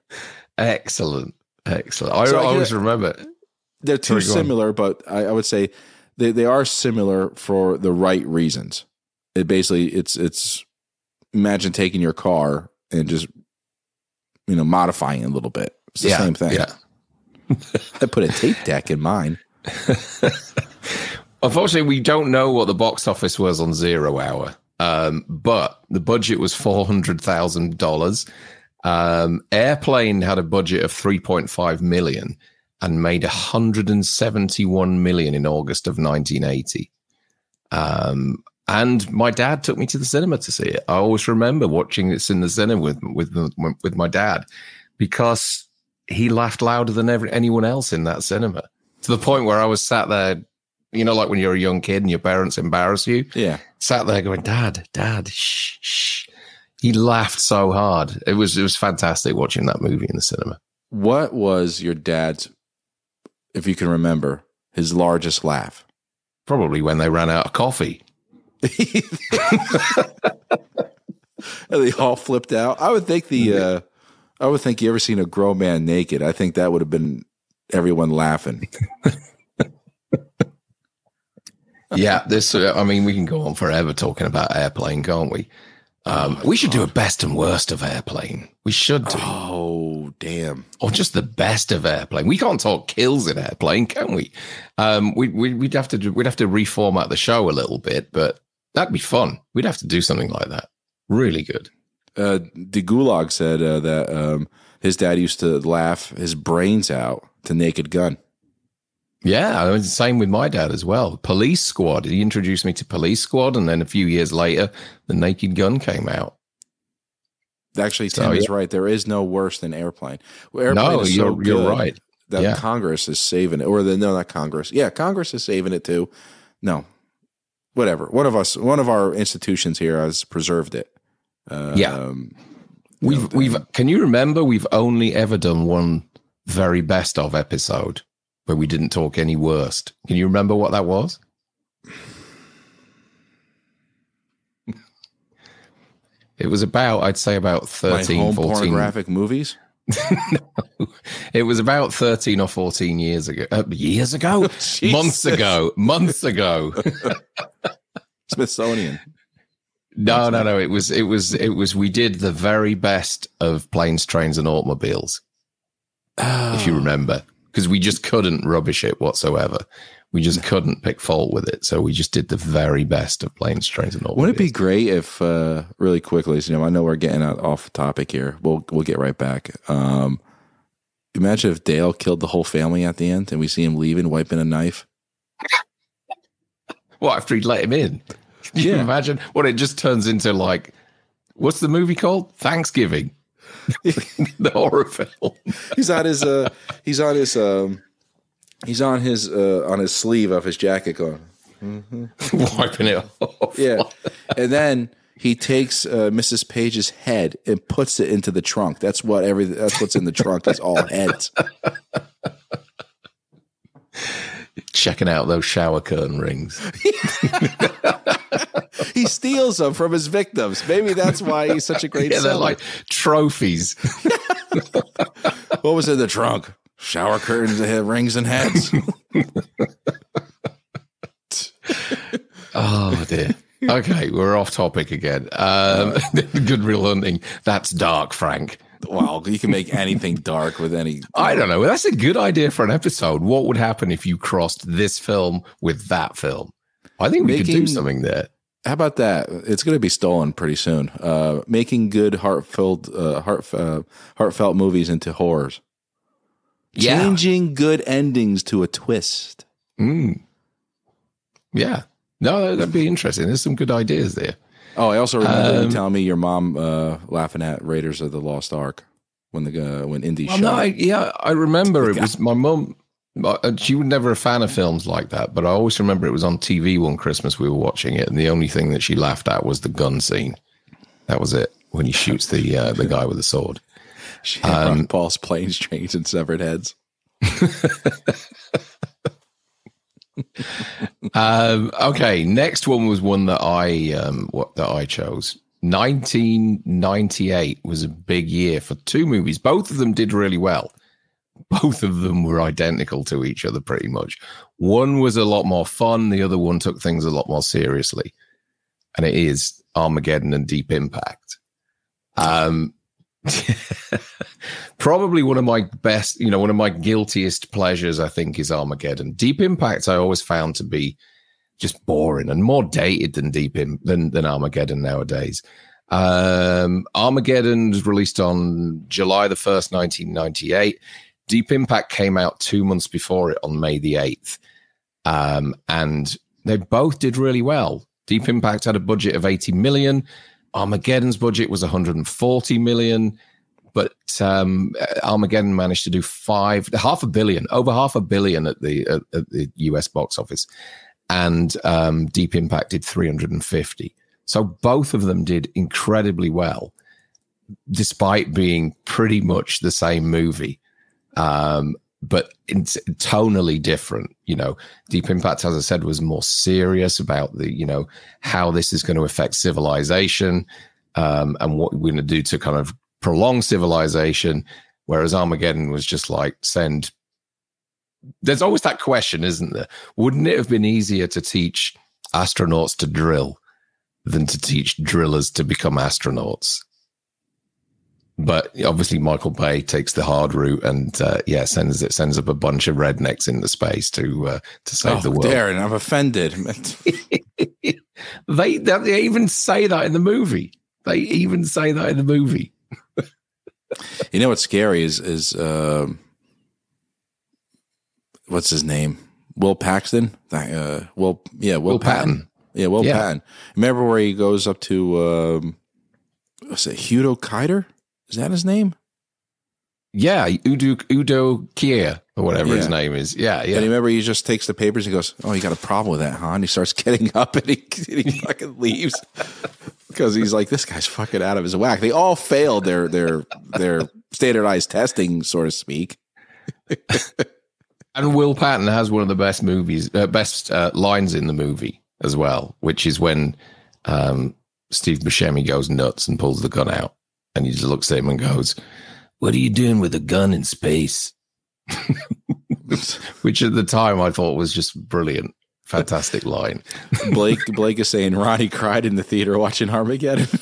Excellent. Excellent. I, So I always remember. They're too Sorry, similar, but I, I would say they, they are similar for the right reasons. It basically it's it's imagine taking your car and just you know modifying it a little bit. It's the yeah, same thing. Yeah. I put a tape deck in mine. Unfortunately, we don't know what the box office was on Zero Hour, um, but the budget was four hundred thousand dollars. Um, Airplane had a budget of three point five million and made one hundred and seventy-one million in August of nineteen eighty. Um, and my dad took me to the cinema to see it. I always remember watching this in the cinema with with with my dad because he laughed louder than ever, anyone else in that cinema to the point where I was sat there, you know, like when you're a young kid and your parents embarrass you. Yeah, sat there going, "Dad, Dad, shh, shh." He laughed so hard. It was it was fantastic watching that movie in the cinema. What was your dad's, if you can remember, his largest laugh? Probably when they ran out of coffee. they all flipped out. I would think the uh, I would think you ever seen a grown man naked. I think that would have been everyone laughing. yeah, this. Uh, I mean, we can go on forever talking about airplane, can't we? Um, oh we should God. do a best and worst of airplane. We should do. Oh damn! Or just the best of airplane. We can't talk kills in airplane, can we? Um, we, we would have to do, we'd have to reformat the show a little bit, but That'd be fun. We'd have to do something like that. Really good. Uh, the Gulag said uh, that um, his dad used to laugh his brains out to Naked Gun. Yeah, I mean, same with my dad as well. Police Squad. He introduced me to Police Squad, and then a few years later, The Naked Gun came out. Actually, Tim so, is right. There is no worse than Airplane. Well, airplane no, you're, you're right. That yeah. Congress is saving it, or the no, not Congress. Yeah, Congress is saving it too. No, whatever. One of us, one of our institutions here has preserved it. yeah. Um, we've know, we've. Can you remember? We've only ever done one very best of episode where we didn't talk any worst. Can you remember what that was? it was about, I'd say, about 13, My home 14. pornographic movies. no, it was about 13 or 14 years ago. Uh, years ago? months ago. Months ago. Smithsonian. No, no, no. It was, it was, it was, we did the very best of planes, trains, and automobiles. Oh. If you oh. remember, because we just couldn't rubbish it whatsoever. We just couldn't pick fault with it. So we just did the very best of planes, trains, and automobiles. Wouldn't it be great if, uh, really quickly, you know, I know we're getting off topic here. We'll, we'll get right back. Um, imagine if Dale killed the whole family at the end and we see him leaving, wiping a knife. What after he'd let him in? Can you imagine what it just turns into like what's the movie called? Thanksgiving. the horror film. he's on his uh he's on his um he's on his uh on his sleeve of his jacket going mm-hmm. wiping it off. Yeah. And then he takes uh, Mrs. Page's head and puts it into the trunk. That's what every that's what's in the trunk is all heads checking out those shower curtain rings. he steals them from his victims. Maybe that's why he's such a great yeah, They're like trophies. what was in the trunk? Shower curtains that have rings and heads. oh dear. Okay, we're off topic again. Um, good real hunting. That's dark, Frank. Wow, you can make anything dark with any. I don't know. That's a good idea for an episode. What would happen if you crossed this film with that film? I think we making, could do something there. How about that? It's going to be stolen pretty soon. Uh, making good heartfelt, uh, heart, uh, heartfelt movies into horrors. Yeah. Changing good endings to a twist. Mm. Yeah. No, that'd be interesting. There's some good ideas there. Oh, I also remember um, you telling me your mom uh, laughing at Raiders of the Lost Ark when the uh, when Indy well, shot. No, I, yeah, I remember it was my mom. Uh, she was never a fan of films like that, but I always remember it was on TV one Christmas. We were watching it, and the only thing that she laughed at was the gun scene. That was it when he shoots the uh, the guy with the sword. She um, Paul's planes, trains, and severed heads. um, okay, next one was one that I um, what that I chose. 1998 was a big year for two movies. Both of them did really well. Both of them were identical to each other pretty much. One was a lot more fun, the other one took things a lot more seriously. And it is Armageddon and Deep Impact. Um, Probably one of my best, you know, one of my guiltiest pleasures, I think, is Armageddon. Deep Impact, I always found to be just boring and more dated than Deep in, than than Armageddon nowadays. Um, Armageddon was released on July the first, nineteen ninety eight. Deep Impact came out two months before it on May the eighth, um, and they both did really well. Deep Impact had a budget of eighty million. Armageddon's budget was one hundred and forty million but um, Armageddon managed to do five, half a billion, over half a billion at the at, at the US box office, and um, Deep Impact did 350. So both of them did incredibly well, despite being pretty much the same movie, um, but it's tonally different. You know, Deep Impact, as I said, was more serious about the you know how this is going to affect civilization. Um, and what we're going to do to kind of prolong civilization, whereas Armageddon was just like send. There's always that question, isn't there? Wouldn't it have been easier to teach astronauts to drill than to teach drillers to become astronauts? But obviously, Michael Bay takes the hard route and uh, yeah, sends it sends up a bunch of rednecks into space to uh, to save oh, the world. Darren, I'm offended. they they even say that in the movie. They even say that in the movie. you know what's scary is is uh, what's his name? Will Paxton? Uh, Will yeah, Will, Will Patton. Patton. Yeah, Will Yeah. Patton. Remember where he goes up to um, was it Hudo Kider? Is that his name? Yeah, Udo Udo Kier or whatever his name is. Yeah, And yeah. you remember he just takes the papers and goes, "Oh, you got a problem with that, huh?" And he starts getting up and he, and he fucking leaves because he's like, "This guy's fucking out of his whack." They all failed their their their standardized testing, so to speak. And Will Patton has one of the best movies, uh, best uh, lines in the movie as well, which is when um, Steve Buscemi goes nuts and pulls the gun out, and he just looks at him and goes, "What are you doing with a gun in space?" which at the time I thought was just brilliant, fantastic line. Blake Blake is saying Ronnie cried in the theater watching Armageddon.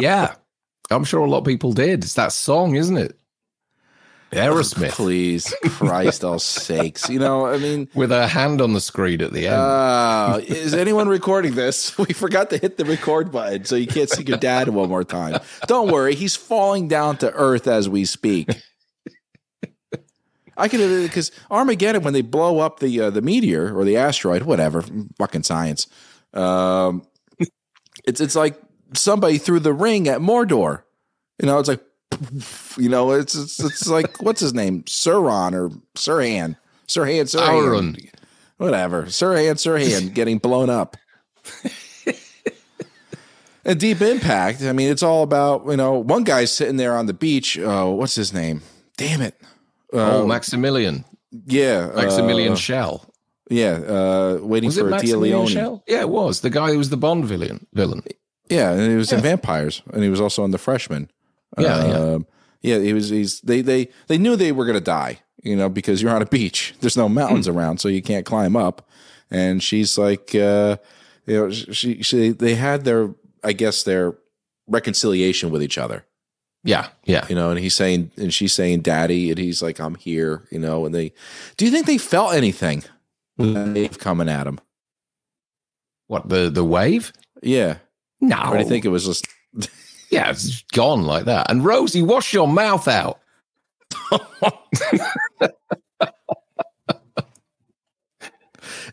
Yeah, I'm sure a lot of people did. It's that song, isn't it? Aerosmith Please, Christ, all sakes! You know, I mean, with a hand on the screen at the end. uh, is anyone recording this? We forgot to hit the record button, so you can't see your dad one more time. Don't worry, he's falling down to earth as we speak. I can because Armageddon when they blow up the uh, the meteor or the asteroid, whatever, fucking science. Um, it's it's like somebody threw the ring at Mordor. You know, it's like you know, it's it's, it's like what's his name, Sauron or Sirhan, Sirhan, Sirhan, whatever, Sirhan, Sirhan, getting blown up. And Deep Impact, I mean, it's all about you know one guy sitting there on the beach. Oh, what's his name? Damn it! oh, Maximilian, Yeah, Maximilian uh, Schell. yeah, uh, waiting Was for Téa Maximilian Leoni. Schell? Yeah, it was the guy who was the Bond villain. Villain. Yeah, and he was in Vampires, and he was also on The Freshman. Yeah, yeah. Um, yeah. He was. He's. They. They. They knew they were going to die. You know, because you're on a beach. There's no mountains Hmm. around, so you can't climb up. And she's like, uh, you know, she. She. They had their. I guess their reconciliation with each other. Yeah, yeah. You know, and he's saying, and she's saying, "Daddy," and he's like, "I'm here." You know, and they. Do you think they felt anything? When Dave coming at him. What the the wave? Yeah. No, you think it was just Yeah, it's gone like that. And Rosie, wash your mouth out.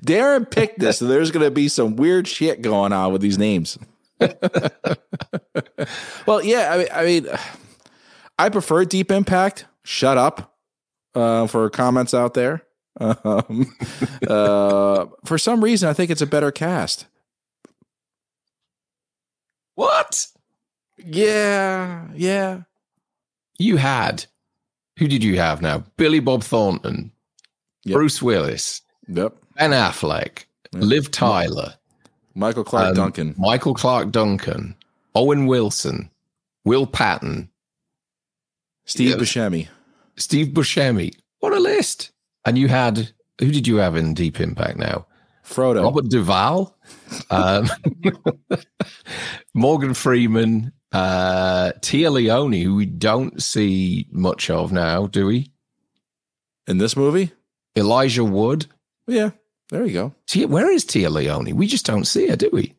Darren picked this, so there's going to be some weird shit going on with these names. well, yeah, I mean, I mean, I prefer Deep Impact. Shut up uh, for comments out there. Um, uh, for some reason, I think it's a better cast. What Yeah, yeah. you had? Who did you have now? Billy Bob Thornton, Yep. Bruce Willis, Yep. Ben Affleck, Liv Tyler, Michael Clarke um, Duncan. Michael Clarke Duncan, Owen Wilson, Will Patton, Steve yeah. Buscemi. Steve Buscemi. What a list! And you had who did you have in Deep Impact now? Frodo. Robert Duvall, um, Morgan Freeman, Uh, Téa Leoni, who we don't see much of now, do we? In this movie? Elijah Wood. Yeah, there you go. Téa, where is Téa Leoni? We just don't see her, do we?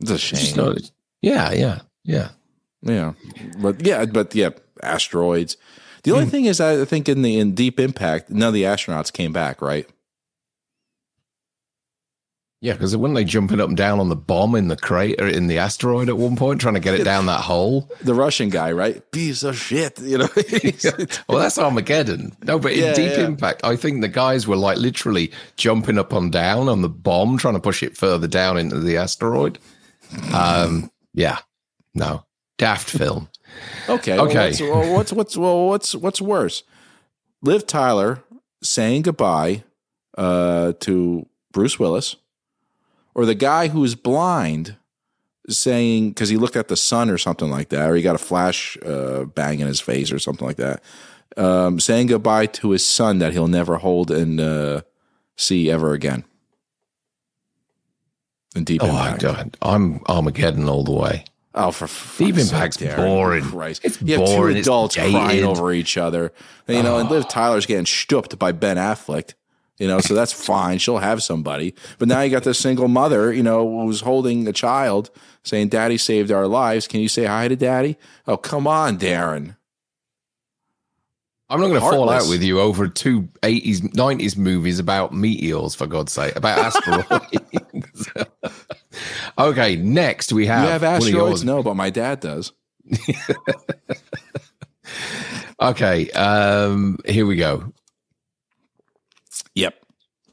It's a shame. not- yeah, yeah, yeah. Yeah, but yeah, but yeah, asteroids. The Hmm. only thing is, I think in the in Deep Impact, none of the astronauts came back, right? Yeah, because weren't they jumping up and down on the bomb in the crater in the asteroid at one point, trying to get it down that hole? The Russian guy, right? Piece of shit, you know. Well, that's Armageddon. No, but in Yeah, Deep yeah. Impact, I think the guys were like literally jumping up and down on the bomb, trying to push it further down into the asteroid. Um, yeah, no, daft film. okay, Okay. Well, what's, what's what's well, what's what's worse? Liv Tyler saying goodbye uh, to Bruce Willis, or the guy who's blind saying because he looked at the sun or something like that, or he got a flash uh, bang in his face or something like that, um, saying goodbye to his son that he'll never hold and uh, see ever again. In deep Oh, impact. don't. I'm Armageddon all the way. Oh, for Deep fuck's sake, boring. Christ. It's you have boring, two it's adults crying over each other. You know, and Liv Tyler's getting stooped by Ben Affleck. You know, so that's fine. She'll have somebody. But now you got this single mother, you know, who's holding a child saying, Daddy saved our lives. Can you say hi to Daddy? Oh, come on, Darren. I'm not going to fall out with you over two 80s, 90s movies about meteors, for God's sake, about asteroids. okay, next we have. You have asteroids? No, but my dad does. Okay, um, here we go.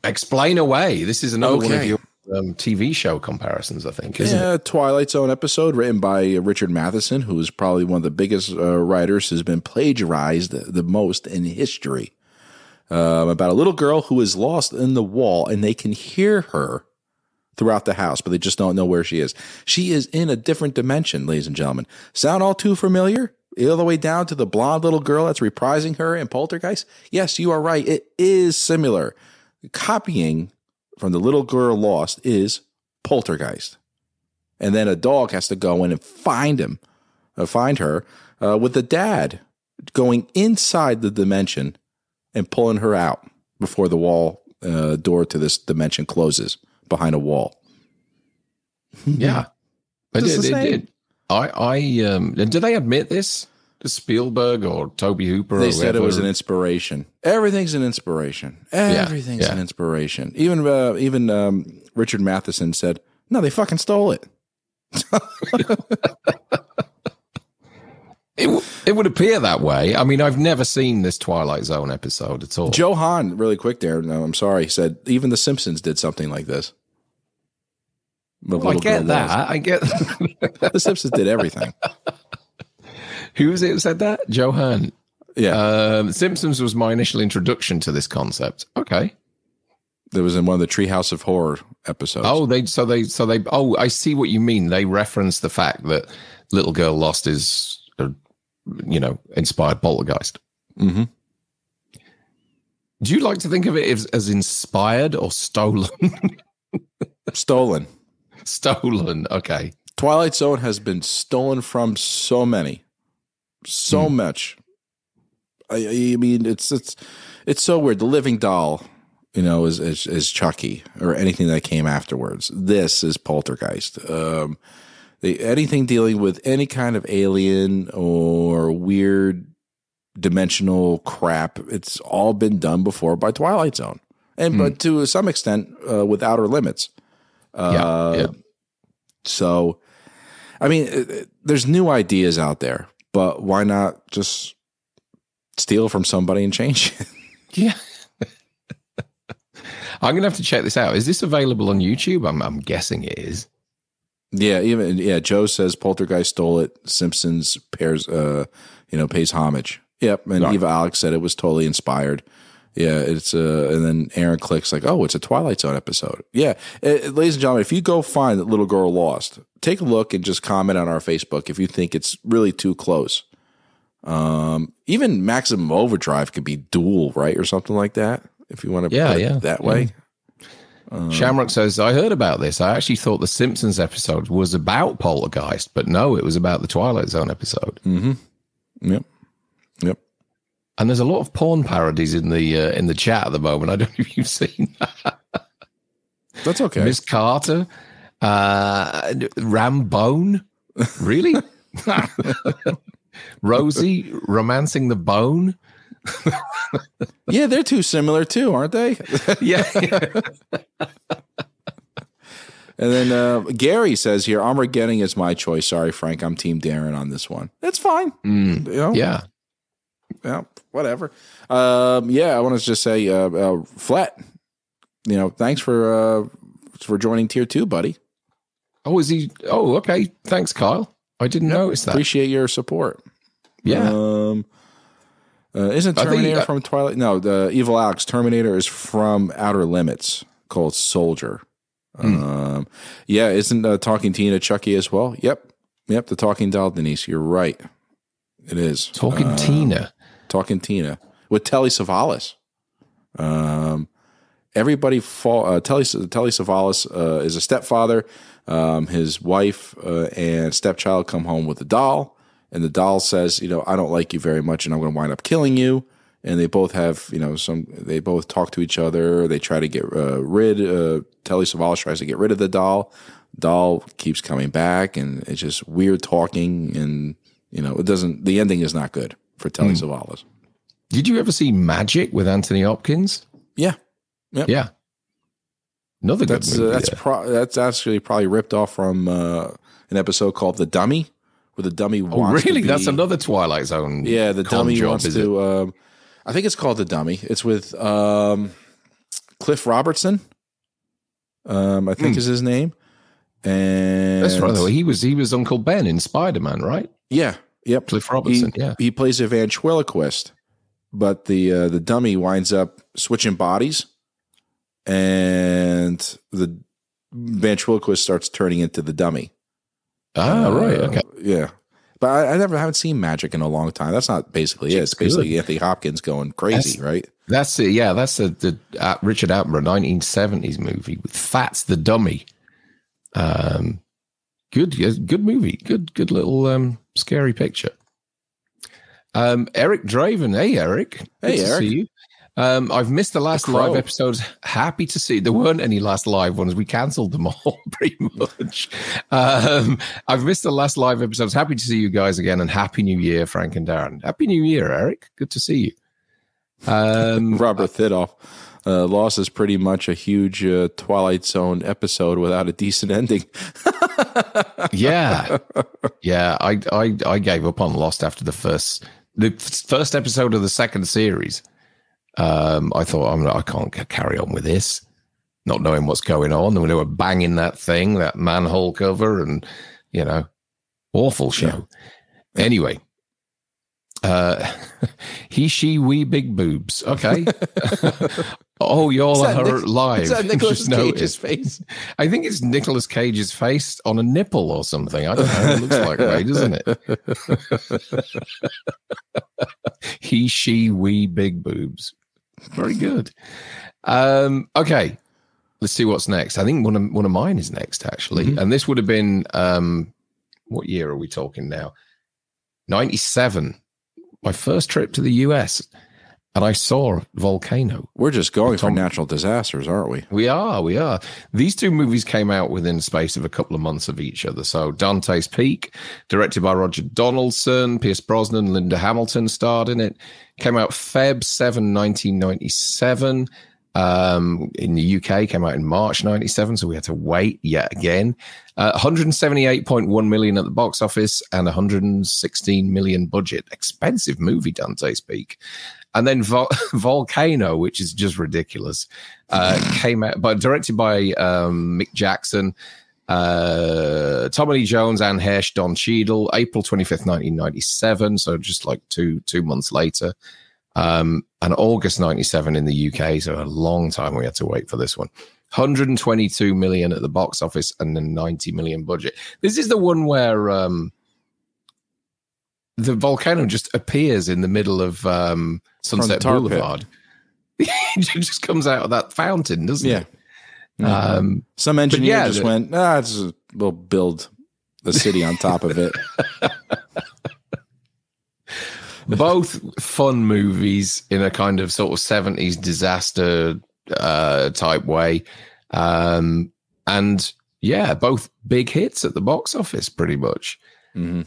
Explain away. This is another one of your um, TV show comparisons, I think, isn't it? Yeah, Twilight Zone episode written by uh, Richard Matheson, who is probably one of the biggest uh, writers, has been plagiarized the most in history. Um, about a little girl who is lost in the wall, and they can hear her throughout the house, but they just don't know where she is. She is in a different dimension, ladies and gentlemen. Sound all too familiar? All the way down to the blonde little girl that's reprising her in Poltergeist? Yes, you are right. It is similar. Copying from the little girl lost is Poltergeist. And then a dog has to go in and find him, uh, find her, uh, with the dad going inside the dimension and pulling her out before the wall uh, door to this dimension closes behind a wall. Yeah. Just it- it- it- I, I, um, do they admit this? Spielberg or Tobe Hooper? They said it was an inspiration. Everything's an inspiration. Everything's yeah. an inspiration. Even uh, even um, Richard Matheson said, "No, they fucking stole it." It, w- it would appear that way. I mean, I've never seen this Twilight Zone episode at all. Joe Hahn, really quick there. No, I'm sorry. He said even The Simpsons did something like this. Well, I get that. I get lost. The Simpsons did everything. Who was it who said that? Johan. Yeah, Um, Simpsons was my initial introduction to this concept. Okay. There was in one of the Treehouse of Horror episodes. Oh, they so they so they. Oh, I see what you mean. They reference the fact that Little Girl Lost is, uh, you know, inspired Poltergeist. Mm-hmm. Do you like to think of it as, as inspired or stolen? stolen. stolen. Okay. Twilight Zone has been stolen from so many, so Hmm. much. I, I mean, it's it's it's so weird. The Living Doll, you know, is is, is Chucky or anything that came afterwards. This is Poltergeist. Um, the, anything dealing with any kind of alien or weird dimensional crap, it's all been done before by Twilight Zone, and but to some extent uh, with Outer Limits. Yeah. Uh, yeah. So, I mean, it- it- there's new ideas out there, but why not just steal from somebody and change it? Yeah. I'm gonna have to check this out. Is this available on YouTube? I'm, I'm guessing it is. yeah, even yeah. Joe says Poltergeist stole it. Simpsons pairs, uh, you know, pays homage. Yep, and Right. Eva Alex said it was totally inspired. Yeah, it's uh, and then Aaron clicks like, oh, it's a Twilight Zone episode. Yeah, Uh, ladies and gentlemen, if you go find that little girl lost, take a look and just comment on our Facebook if you think it's really too close. Um, even Maximum Overdrive could be dual, right, or something like that. If you want to Yeah, put it yeah, that way. Shamrock says, I heard about this. I actually thought the Simpsons episode was about Poltergeist, but no, it was about the Twilight Zone episode. Yep. Yep. And there's a lot of porn parodies in the uh, in the chat at the moment. I don't know if you've seen that. That's okay. Miss Carter, uh, Rambone, really? Rosie romancing the bone. yeah, they're too similar too, aren't they? Yeah, And then uh, Gary says here, Armageddon is my choice. Sorry, Frank, I'm Team Darren on this one. That's fine. You know? yeah. Yeah, whatever. Um, yeah, I want to just say, uh, uh, Flett, you know, thanks for uh, for joining tier two, buddy. Oh, is he? Oh, okay. Thanks, Kyle. I didn't notice that. Appreciate your support. Yeah. Um, uh, isn't Terminator uh, from Twilight? No, the Evil Alex Terminator is from Outer Limits, called Soldier. Hmm. Um, yeah, isn't uh, Talking Tina Chucky as well? Yep, yep. The Talking Doll, Denise. You're right. It is Talking Uh, Tina. Talking Tina with Telly Savalas. Um, everybody fall. Uh, Telly Telly Savalas uh, is a stepfather. Um, his wife uh, and stepchild come home with a doll, and the doll says, "You know, I don't like you very much, and I'm going to wind up killing you." And they both have, you know, some. They both talk to each other. They try to get uh, rid. Uh, Telly Savalas tries to get rid of the doll. Doll keeps coming back, and it's just weird talking, and you know, it doesn't. The ending is not good for Telly Savalas. Did you ever see Magic with Anthony Hopkins? Yeah, Yeah. Another good That's uh, movie. that's there. pro- that's actually probably ripped off from uh, an episode called The Dummy, where the dummy oh, wants really? to be, That's another Twilight Zone. yeah. The dummy job, wants to. Um, I think it's called The Dummy. It's with um, Cliff Robertson. Um, I think is his name. And? That's right. Though. He was he was Uncle Ben in Spider Man, right? Yeah. Yep. Cliff Robertson. He, yeah. he plays a ventriloquist, but the uh, the dummy winds up switching bodies, and the ventriloquist starts turning into the dummy. Ah, right. Uh, Okay. Yeah. But I, I never haven't seen magic in a long time. That's not basically it. It's basically Anthony Hopkins going crazy, right? That's it. Yeah, that's the, the uh, Richard Attenborough 1970s movie with Fats the Dummy. Um, good, good movie. Good, good little um, scary picture. Um, Eric Draven. Hey, Eric. Good Hey, to Eric. See you. Um, I've missed the last Crow. live episodes. Happy to see there weren't any last live ones. We cancelled them all pretty much. Um, I've missed the last live episodes. Happy to see you guys again, and happy New Year, Frank and Darren. Happy New Year, Eric. Good to see you. Um, Robert Thidoff. Uh, Lost is pretty much a huge uh, Twilight Zone episode without a decent ending. yeah, yeah. I, I I gave up on Lost after the first the first episode of the second series. Um, I thought I'm I can't carry on with this, not knowing what's going on. And they were banging that thing, that manhole cover, and you know, awful show. Anyway, uh, he, she, we, big boobs. Okay. oh, y'all are Nic- live. Is that Nicolas Just Cage's face? I think it's Nicolas Cage's face on a nipple or something. I don't know. It looks like way, doesn't it? he, she, we, big boobs. Very good. Um, okay, let's see what's next. I think one of one of mine is next actually, and this would have been um, what year are we talking now? Ninety seven. My first trip to the US, and I saw Volcano. We're just going for natural disasters, aren't we? We are, we are. These two movies came out within the space of a couple of months of each other. So Dante's Peak, directed by Roger Donaldson, Pierce Brosnan, Linda Hamilton starred in it. Came out Feb 7, 1997. Um, in the UK, came out in March 97, so we had to wait yet again. Uh, 178.1 million at the box office and 116 million budget. Expensive movie, Dante's Peak. And then Vol- Volcano, which is just ridiculous, uh, came out, but directed by um, Mick Jackson, uh, Tommy Lee Jones, Anne Heche, Don Cheadle, April 25th, 1997. So just like two two months later. Um, and August 97 in the UK. So a long time we had to wait for this one. 122 million at the box office and a 90 million budget. This is the one where um, the volcano just appears in the middle of um, Sunset. Boulevard. it just comes out of that fountain, doesn't Yeah. it? Um, Some engineer yeah, just the- went, ah, a, we'll build the city on top of it. both fun movies in a kind of sort of 70s disaster uh, type way. Um, and yeah, both big hits at the box office, pretty much. Mhm.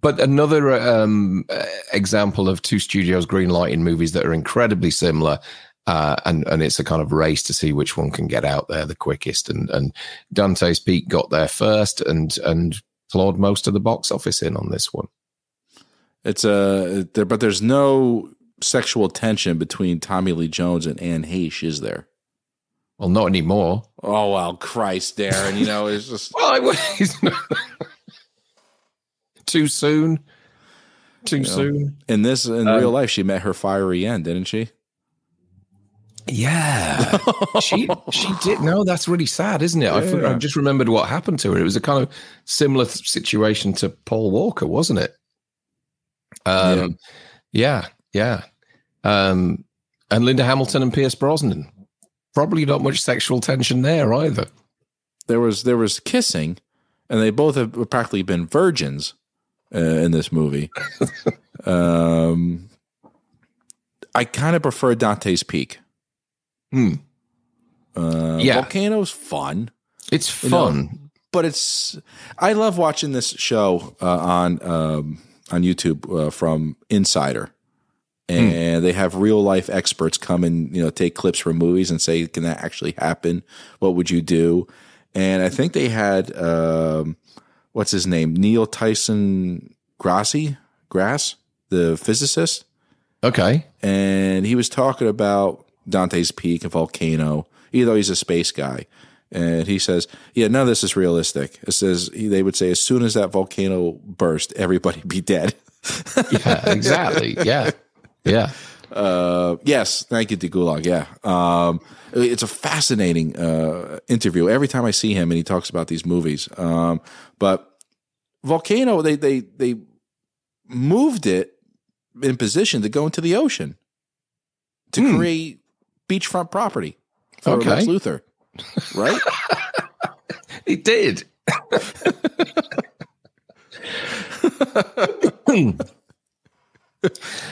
But another um, uh, example of two studios greenlighting movies that are incredibly similar. Uh, and and it's a kind of race to see which one can get out there the quickest. And and Dante's Peak got there first, and and clawed most of the box office in on this one. It's a, there, but there's no sexual tension between Tommy Lee Jones and Anne Heche, is there? Well, not anymore. Oh well, Christ, Darren. You know, it's just Well, I was too soon. Too soon. in this in Um, real life, she met her fiery end, didn't she? Yeah, she she did. No, that's really sad, isn't it? I, I just remembered what happened to her. It was a kind of similar situation to Paul Walker, wasn't it? Um, yeah, yeah. Um, and Linda Hamilton and Pierce Brosnan. Probably not much sexual tension there either. There was there was kissing, and they both have practically been virgins uh, in this movie. um, I kind of prefer Dante's Peak. Hmm. Uh, Yeah. Volcano's fun. It's You know, fun. but it's I love watching this show uh, on um, on YouTube uh, from Insider, and they have real life experts come and you know take clips from movies and say, "Can that actually happen? What would you do?" And I think they had um, what's his name, Neil Tyson Grassi, Grass, the physicist, Okay. and he was talking about Dante's Peak and Volcano, even though he's a space guy. And he says, "Yeah, none of this is realistic." It says they would say, as soon as that volcano burst, everybody be dead. Yeah, exactly. yeah. Yeah. Uh, yes, thank you, De Gulag. Yeah, um, it's a fascinating uh, interview. Every time I see him and he talks about these movies, um, but Volcano, they they they moved it in position to go into the ocean to Hmm. create beachfront property for Okay. Lex Luthor, right? He did. uh,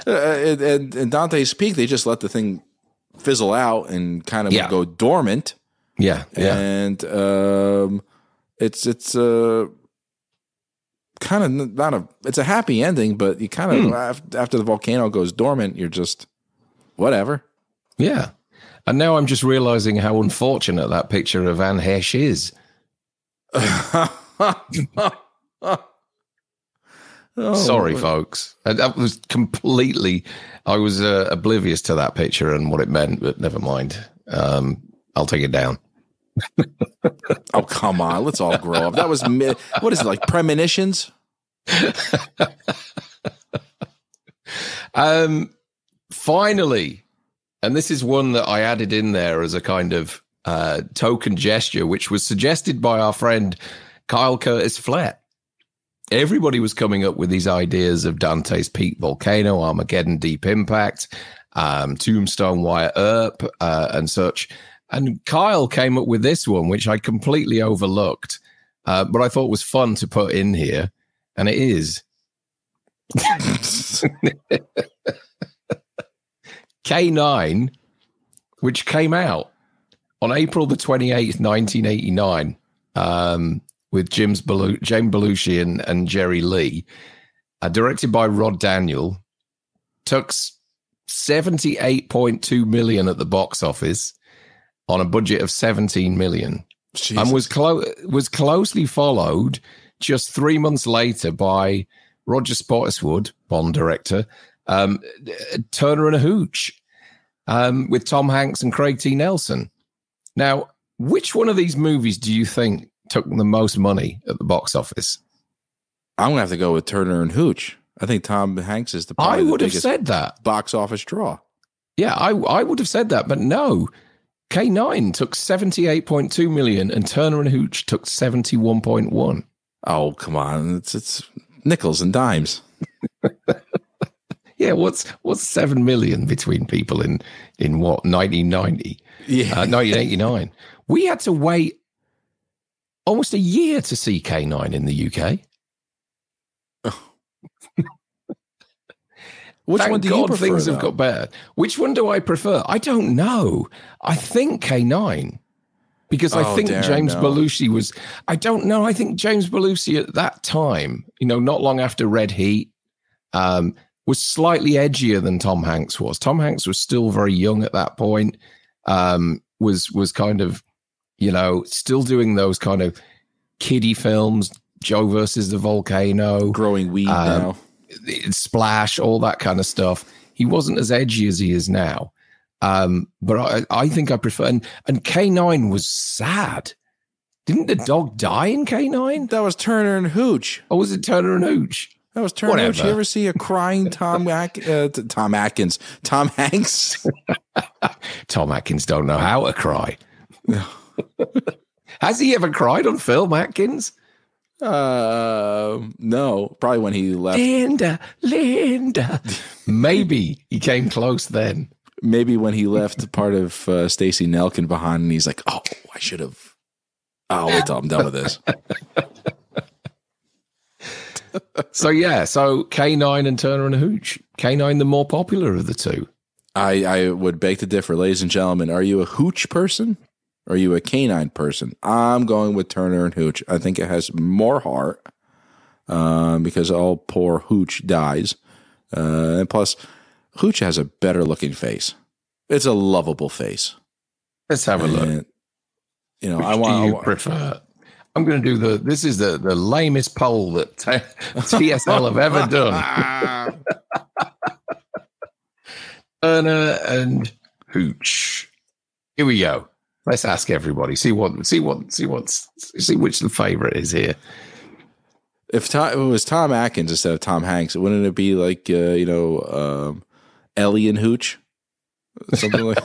and, and, and Dante's Peak, they just let the thing fizzle out and kind of Yeah. go dormant. Yeah. Yeah. and um, it's it's uh, kind of not a it's a happy ending, but you kind of af- after the volcano goes dormant, you're just whatever. Yeah. And now I'm just realizing how unfortunate that picture of Anne Heche is. Oh, Sorry, folks. That was completely, I was uh, oblivious to that picture and what it meant, but never mind. Um, I'll take it down. Oh come on, let's all grow up. That was mi- what is it like premonitions? Um, finally, and this is one that I added in there as a kind of uh, token gesture, which was suggested by our friend Kyle Curtis Flett. Everybody was coming up with these ideas of Dante's Peak Volcano, Armageddon Deep Impact, um, Tombstone Wyatt Earp, uh, and such. And Kyle came up with this one, which I completely overlooked, uh, but I thought was fun to put in here. And it is K9, which came out on April the 28th, 1989, um, with James Belushi and, and Jerry Lee, uh, directed by Rod Daniel, took 78.2 million at the box office on a budget of 17 million and was clo- was closely followed just three months later by Roger Spottiswoode, Bond director, um, Turner and a Hooch, um, with Tom Hanks and Craig T. Nelson. Now, which one of these movies do you think took the most money at the box office? I'm gonna have to go with Turner and Hooch. I think Tom Hanks is the I probably the would have said that. box office draw. Yeah, I I would have said that, but no. K9 took 78.2 million and Turner and Hooch took 71.1. Oh come on, it's it's nickels and dimes. Yeah, what's what's 7 million between people in in what 1990? Yeah, Uh, 1989. We had to wait almost a year to see K9 in the UK. Which Thank one do God you prefer? things though? have got better. Which one do I prefer? I don't know. I think K9 because I Oh, think Darren, James no. Belushi was. I don't know. I think James Belushi at that time, you know, not long after Red Heat, um, was slightly edgier than Tom Hanks was. Tom Hanks was still very young at that point. Um, was was kind of, you know, still doing those kind of kiddie films. Joe versus the volcano growing weed Um, now. splash, all that kind of stuff. He wasn't as edgy as he is now. Um, but I, I think I prefer and, and K9 was sad. Didn't the dog die in K9? That was Turner and Hooch. Or was it Turner and Hooch? That was Turner and Hooch. You ever see a crying Tom Ack, uh, Tom Atkins, Tom Hanks? Tom Atkins don't know how to cry. Has he ever cried on film, Atkins? Uh, no, probably when he left. Linda, Linda. Maybe he came close then. Maybe when he left part of uh, Stacey Nelkin behind, and he's like, "Oh, I should have." Oh, wait till I'm done with this. So yeah, so K9 and Turner and Hooch. K9 the more popular of the two. I, I would beg to differ, ladies and gentlemen. Are you a hooch person? Are you a canine person? I'm going with Turner and Hooch. I think it has more heart um, because all poor Hooch dies. Uh, and plus, Hooch has a better looking face. It's a lovable face. Let's have a look. And, you know, Which I want. do I you prefer? I'm going to do the. This is the the lamest poll that T- TSL have ever done. Turner and Hooch. Here we go. Let's ask everybody. See what. See what. See what's. See which the favorite is here. if, Tom, if it was Tom Atkins instead of Tom Hanks, wouldn't it be like uh, you know um, Ellie and Hooch, something like?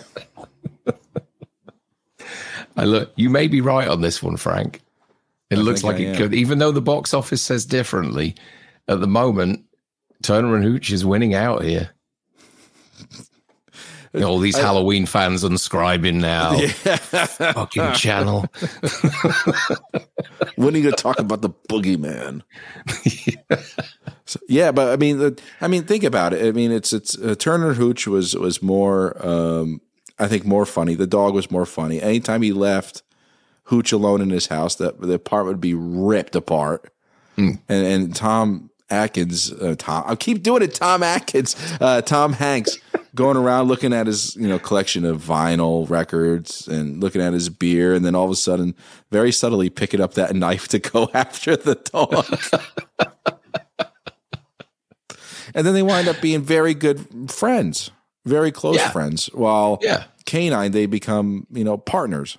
I look. You may be right on this one, Frank. It I looks like I it am. could, even though the box office says differently. At the moment, Turner and Hooch is winning out here. All these Halloween fans unscribing now. Fucking channel. when are you going to talk about the boogeyman? So, yeah, but I mean, the- I mean, think about it. I mean, it's it's uh, Turner Hooch was was more, um, I think, more funny. The dog was more funny. Anytime he left Hooch alone in his house, that the apartment would be ripped apart. And and Tom Atkins, uh, Tom, I keep doing it. Tom Atkins, uh, Tom Hanks, going around looking at his you know collection of vinyl records and looking at his beer, and then all of a sudden, very subtly picking up that knife to go after the dog. and then they wind up being very good friends, very close Yeah. friends. While Yeah. canine, they become you know partners.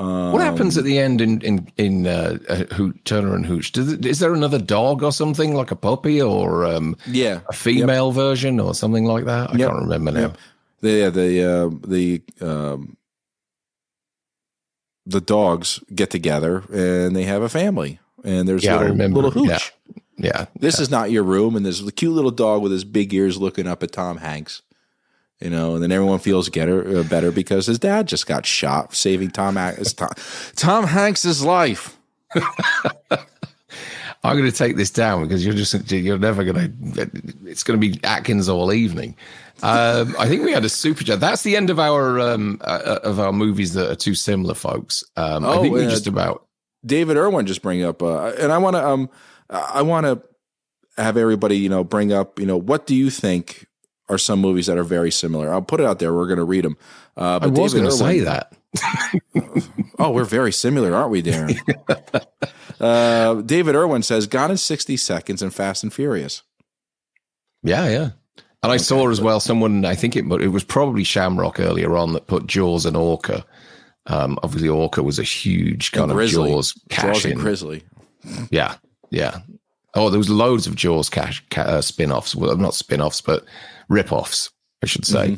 Um, What happens at the end in in in uh, uh, Ho- Turner and Hooch? Does is there another dog or something like a puppy or um, Yeah, a female version or something like that? I Yep. can't remember now. Yep. the the uh, the um, the dogs get together and they have a family. And there's Yeah, little, little hooch. Yeah. Yeah, This is not your room, and there's the cute little dog with his big ears looking up at Tom Hanks. You know, and then everyone feels getter, uh, better because his dad just got shot, saving Tom Tom, Tom Hanks's life. I'm going to take this down because you're just you're never going to. It's going to be Atkins all evening. Um, I think we had a super chat. That's the end of our um, uh, of our movies that are too similar, folks. Um, I Oh, think we just about. David Irwin just bring up, uh, and I want to, um, I want to have everybody, you know, bring up, you know, what do you think are some movies that are very similar? I'll put it out there. We're going to read them. Uh, I was going to say that. Oh, we're very similar, aren't we, Darren? uh, David Irwin says Gone in 60 Seconds and Fast and Furious. Yeah, yeah. And I saw as well someone. I think it it was probably Shamrock earlier on that put Jaws and Orca. Um, obviously, Orca was a huge kind of Grizzly. Jaws cash Jaws and in. Grizzly. Yeah, yeah. Oh, there was loads of Jaws cash ca- uh, spin-offs. Well, not spin-offs, but rip-offs, I should say.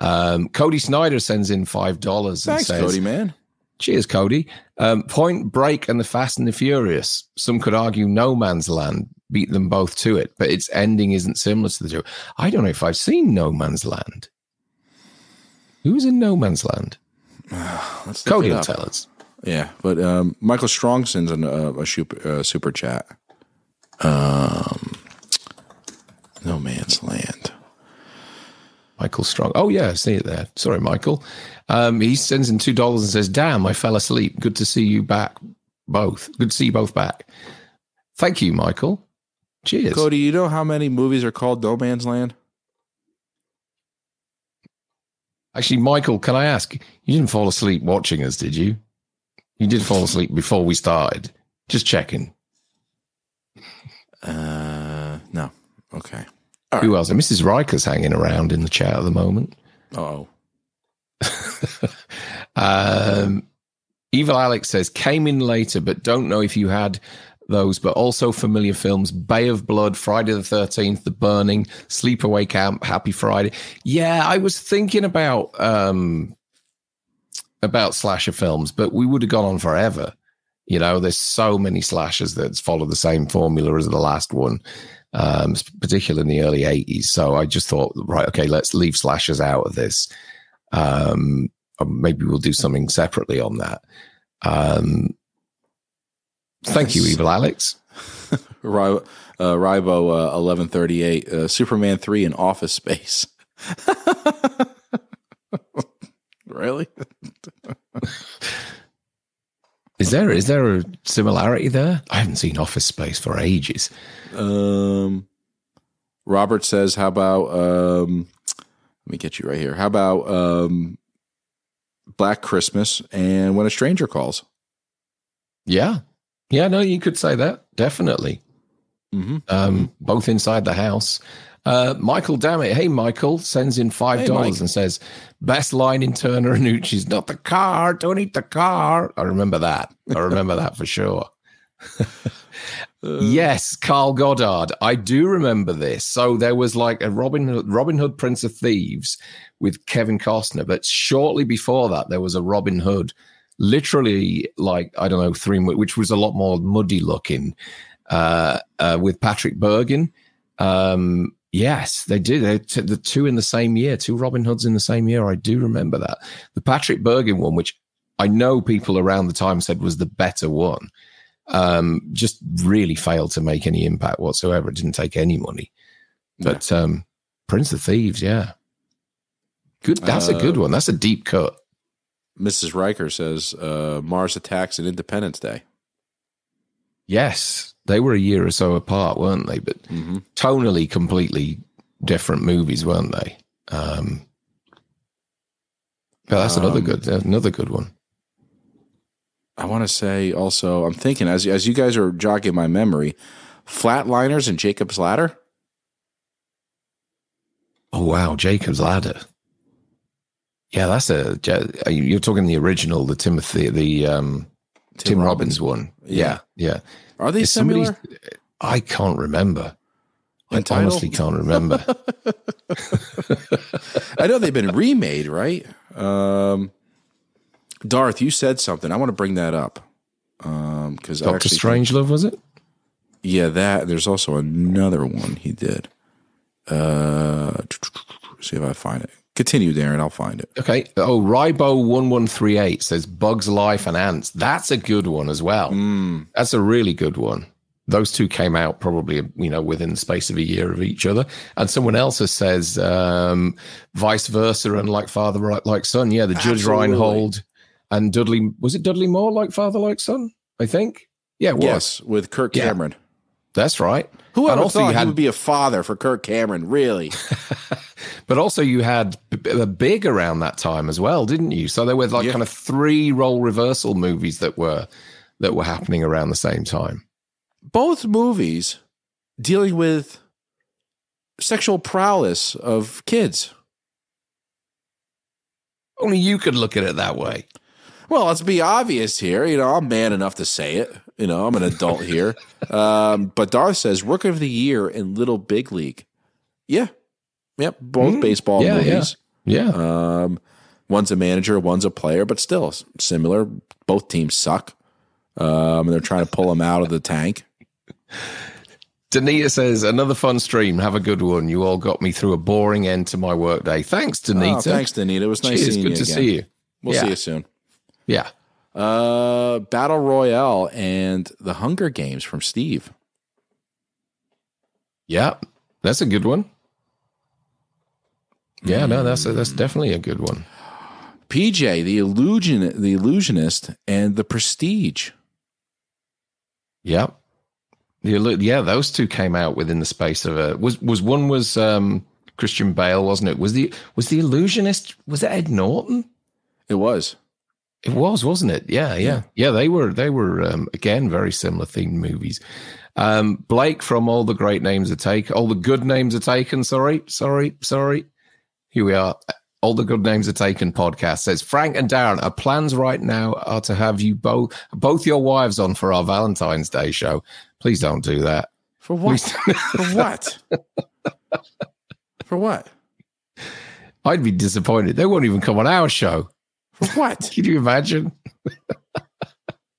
Um, Cody Snyder sends in five dollars and Thanks, says, Cody, man. "Cheers, Cody." Um, Point Break and the Fast and the Furious. Some could argue No Man's Land beat them both to it, but its ending isn't similar to the two. I don't know if I've seen No Man's Land. Who's in No Man's Land? Cody will tell us. Yeah, but um, Michael Strong sends an, uh, a super, uh, super chat. Um, no Man's Land. Michael Strong. Oh yeah, I see it there. Sorry, Michael. Um, he sends in two dollars and says, "Damn, I fell asleep. Good to see you back, both. Good to see you both back. Thank you, Michael. Cheers. Cody, you know how many movies are called No Man's Land? Actually, Michael, can I ask? You didn't fall asleep watching us, did you? You did fall asleep before we started. Just checking. Uh, no. Okay. Who else? Mrs. Riker's hanging around in the chat at the moment. Oh, Um, Evil Alex says, came in later, but don't know if you had those, but also familiar films Bay of Blood, Friday the 13th, The Burning, Sleepaway Camp, Happy Friday. Yeah, I was thinking about um, about slasher films, but we would have gone on forever. You know, there's so many slashers that follow the same formula as the last one, um, particularly in the early 80s. So I just thought, right, okay, let's leave slashers out of this. Um, maybe we'll do something separately on that. Um, thank you, Evil Alex. Uh, Ribo uh, thirty eight. Uh, Superman three in Office Space. really? Is there is there a similarity there? I haven't seen Office Space for ages. Um, Robert says, "How about um, let me get you right here. How about um, Black Christmas and When a Stranger Calls?" Yeah, yeah. No, you could say that definitely. Mm-hmm. Um, both inside the house. Uh, Michael, Dammit! Hey, Michael sends in five dollars Mike. and says, "Best line in Turner and Hoochie's not the car. Don't eat the car." I remember that. I remember that for sure. yes, Carl Goddard. I do remember this. So there was like a Robin Hood, Robin Hood Prince of Thieves with Kevin Costner, but shortly before that there was a Robin Hood, literally like I don't know three, which was a lot more muddy looking, uh, uh, with Patrick Bergin. Um, yes, they did. They t- the two in the same year, two Robin Hoods in the same year. I do remember that. The Patrick Bergin one, which I know people around the time said was the better one, um, just really failed to make any impact whatsoever. It didn't take any money. But um, Prince of Thieves, yeah. Good. That's a good Uh, one. That's a deep cut. Mrs. Riker says, uh, "Mars Attacks and Independence Day." Yes, they were a year or so apart, weren't they? But Mm-hmm. tonally, completely different movies, weren't they? Um, but that's another Um, good, another good one. I want to say also, I'm thinking as as you guys are jogging my memory, Flatliners and Jacob's Ladder. Oh wow, Jacob's Ladder. Yeah, that's a. You're talking the original, the Timothy, the um, Tim, Robbins, one. Yeah, yeah. Are they similar? I can't remember. I honestly can't remember. I know they've been remade, right? Um, Darth, you said something. I want to bring that up because Doctor Strangelove was it? Yeah, that. There's also another one he did. Uh, see if I find it. Continue, Darren. I'll find it. Okay. Oh, Ribo one one three eight says Bugs Life and Antz. That's a good one as well. Mm. That's a really good one. Those two came out probably you know within the space of a year of each other. And someone else has says um, vice versa and like father like son. Yeah, the Judge Absolutely. Reinhold and Dudley was it Dudley Moore like father like son? I think. Yeah. Yes, with Kirk Yeah. Cameron. That's right. Whoever and also thought you he had would be a father for Kirk Cameron? Really? But also, you had a big around that time as well, didn't you? So there were like Yeah. kind of three role reversal movies that were that were happening around the same time. Both movies dealing with sexual prowess of kids. Only you could look at it that way. Well, let's be obvious here. You know, I'm man enough to say it. You know, I'm an adult here. Um, but Darth says Rookie of the Year in Little Big League. Yeah. Yep. Both Mm, baseball yeah, movies. Yeah, Um, one's a manager, one's a player, but still similar. Both teams suck. Um, and they're trying to pull them out of the tank. Danita says another fun stream. Have a good one. You all got me through a boring end to my workday. Thanks, Danita. Oh, thanks, Danita. It was nice Cheers. seeing Good you to again. see you. We'll Yeah. see you soon. Yeah. Uh, Battle Royale and The Hunger Games from Steve. Yeah. That's a good one. Yeah, no, that's a, that's definitely a good one. PJ, the illusion, the illusionist, and the Prestige. Yep. The, yeah, those two came out within the space of a was was one was um Christian Bale, wasn't it? Was the was the illusionist was it Ed Norton? It was. It was, wasn't it? Yeah, yeah, yeah. They were, they were um, again very similar themed movies. Um, Blake from All the Great Names Are Taken, All the Good Names Are Taken. Sorry, sorry, sorry. Here we are. All the Good Names Are Taken podcast says Frank and Darren. Our plans right now are to have you both, both your wives on for our Valentine's Day show. Please don't do that. For what? For what? For what? I'd be disappointed. They won't even come on our show. For what? Can you imagine?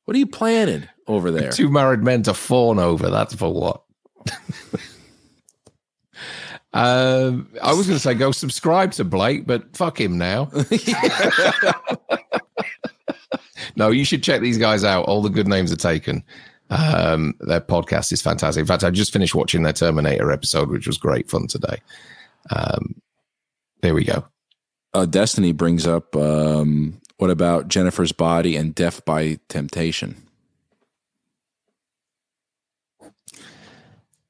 What are you planning over there? Two married men to fawn over. That's for what? um, I was going to say go subscribe to Blake, but fuck him now. no, you should check these guys out. All the good names are taken. Um, their podcast is fantastic. In fact, I just finished watching their Terminator episode, which was great fun today. Um, there we go. Uh, Destiny brings up um, what about Jennifer's body and Death by Temptation?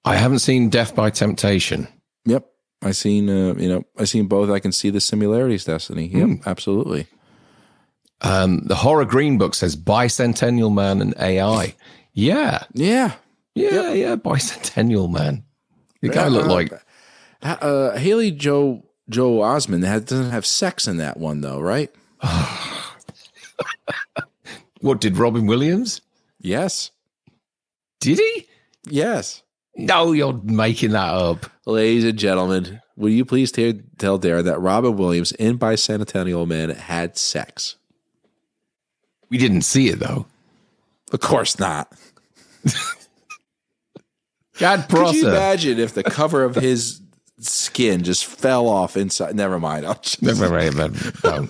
I haven't seen Death by Temptation. Yep, I seen uh, you know I seen both. I can see the similarities. Destiny. Yep, absolutely. Um, the horror green book says bicentennial man and AI. Yeah, Yeah, yeah, yeah. Bicentennial man. The guy looked Uh, like uh, Haley Joel Joe Osmond had, doesn't have sex in that one though, right? what did Robin Williams? Yes, Did he? yes. No, you're making that up. Ladies and gentlemen, will you please t- tell Darren that Robin Williams in Bicentennial Man had sex? We didn't see it though. Of course not. Chad Could you imagine if the cover of his skin just fell off inside? Never mind. I'll just, Never mind, man. No.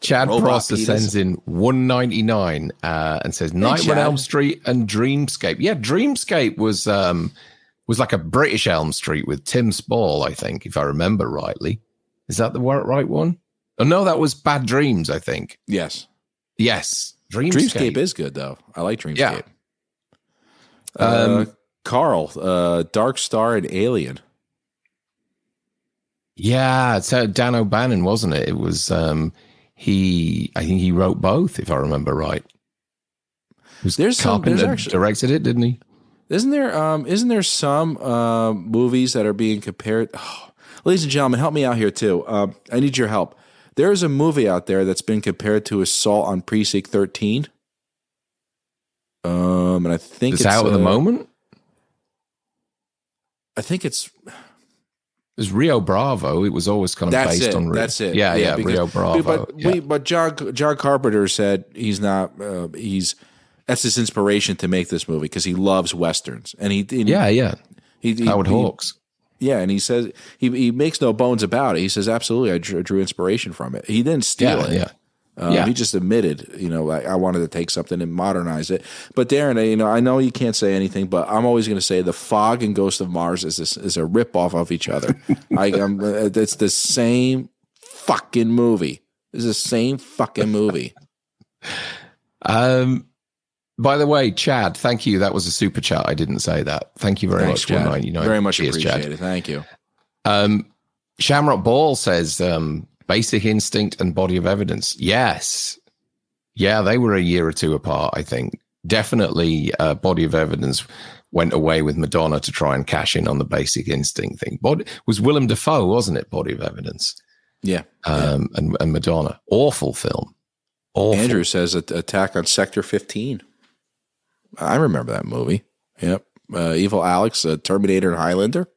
Chad Prosser sends in 199 uh, and says Nightmare on Elm Street and Dreamscape. Yeah, Dreamscape was um was like a British Elm Street with Tim Spall, I think, if I remember rightly. Is that the right one? Oh no, that was Bad Dreams, I think. yes. Yes. Dreamscape. Dreamscape is good though. I like Dreamscape. Yeah. Uh, Um, Carl, uh, Dark Star and Alien. Yeah, it's uh, Dan O'Bannon, wasn't it? It was um he I think he wrote both, if I remember right. There's some- there's actually- directed it, didn't he? Isn't there? Um, isn't there some uh, movies that are being compared? ladies and gentlemen, help me out here too. Um, I need your help. There is a movie out there that's been compared to Assault on Precinct Thirteen. Um, and I think It's, out at the uh, moment. I think it's There's Rio Bravo. It was always kind of that's based it. on Rio. That's it. Yeah, yeah, because- Rio Bravo. But yeah. we, but John John Carpenter said he's not. Uh, he's that's his inspiration to make this movie because he loves westerns and he and yeah, yeah. he, he, Howard he- Hawks. Yeah, and he says he he makes no bones about it. He says absolutely, I drew, drew inspiration from it. He didn't steal Yeah, it. yeah. Um, Yeah. He just admitted, you know, like I wanted to take something and modernize it. But Darren, you know, I know you can't say anything, but I'm always going to say the Fog and Ghost of Mars is this, is a rip off of each other. I, I'm, uh, it's the same fucking movie. It's the same fucking movie. Um, by the way, Chad, thank you. That was a super chat. I didn't say that. Thank you very Thanks, much. Chad. 199. Very much Cheers, Chad. appreciated. Thank you. Um, Shamrock Ball says um, Basic Instinct and Body of Evidence. Yes. Yeah, they were a year or two apart, I think. Definitely uh, Body of Evidence went away with Madonna to try and cash in on the Basic Instinct thing. Body, was Willem Dafoe, wasn't it? Body of Evidence. Yeah. Um, and, and Madonna. Awful film. Awful. Andrew says at- Attack on Sector 15. I remember that movie. Yep. Uh, Evil Alex, uh, Terminator, and Highlander.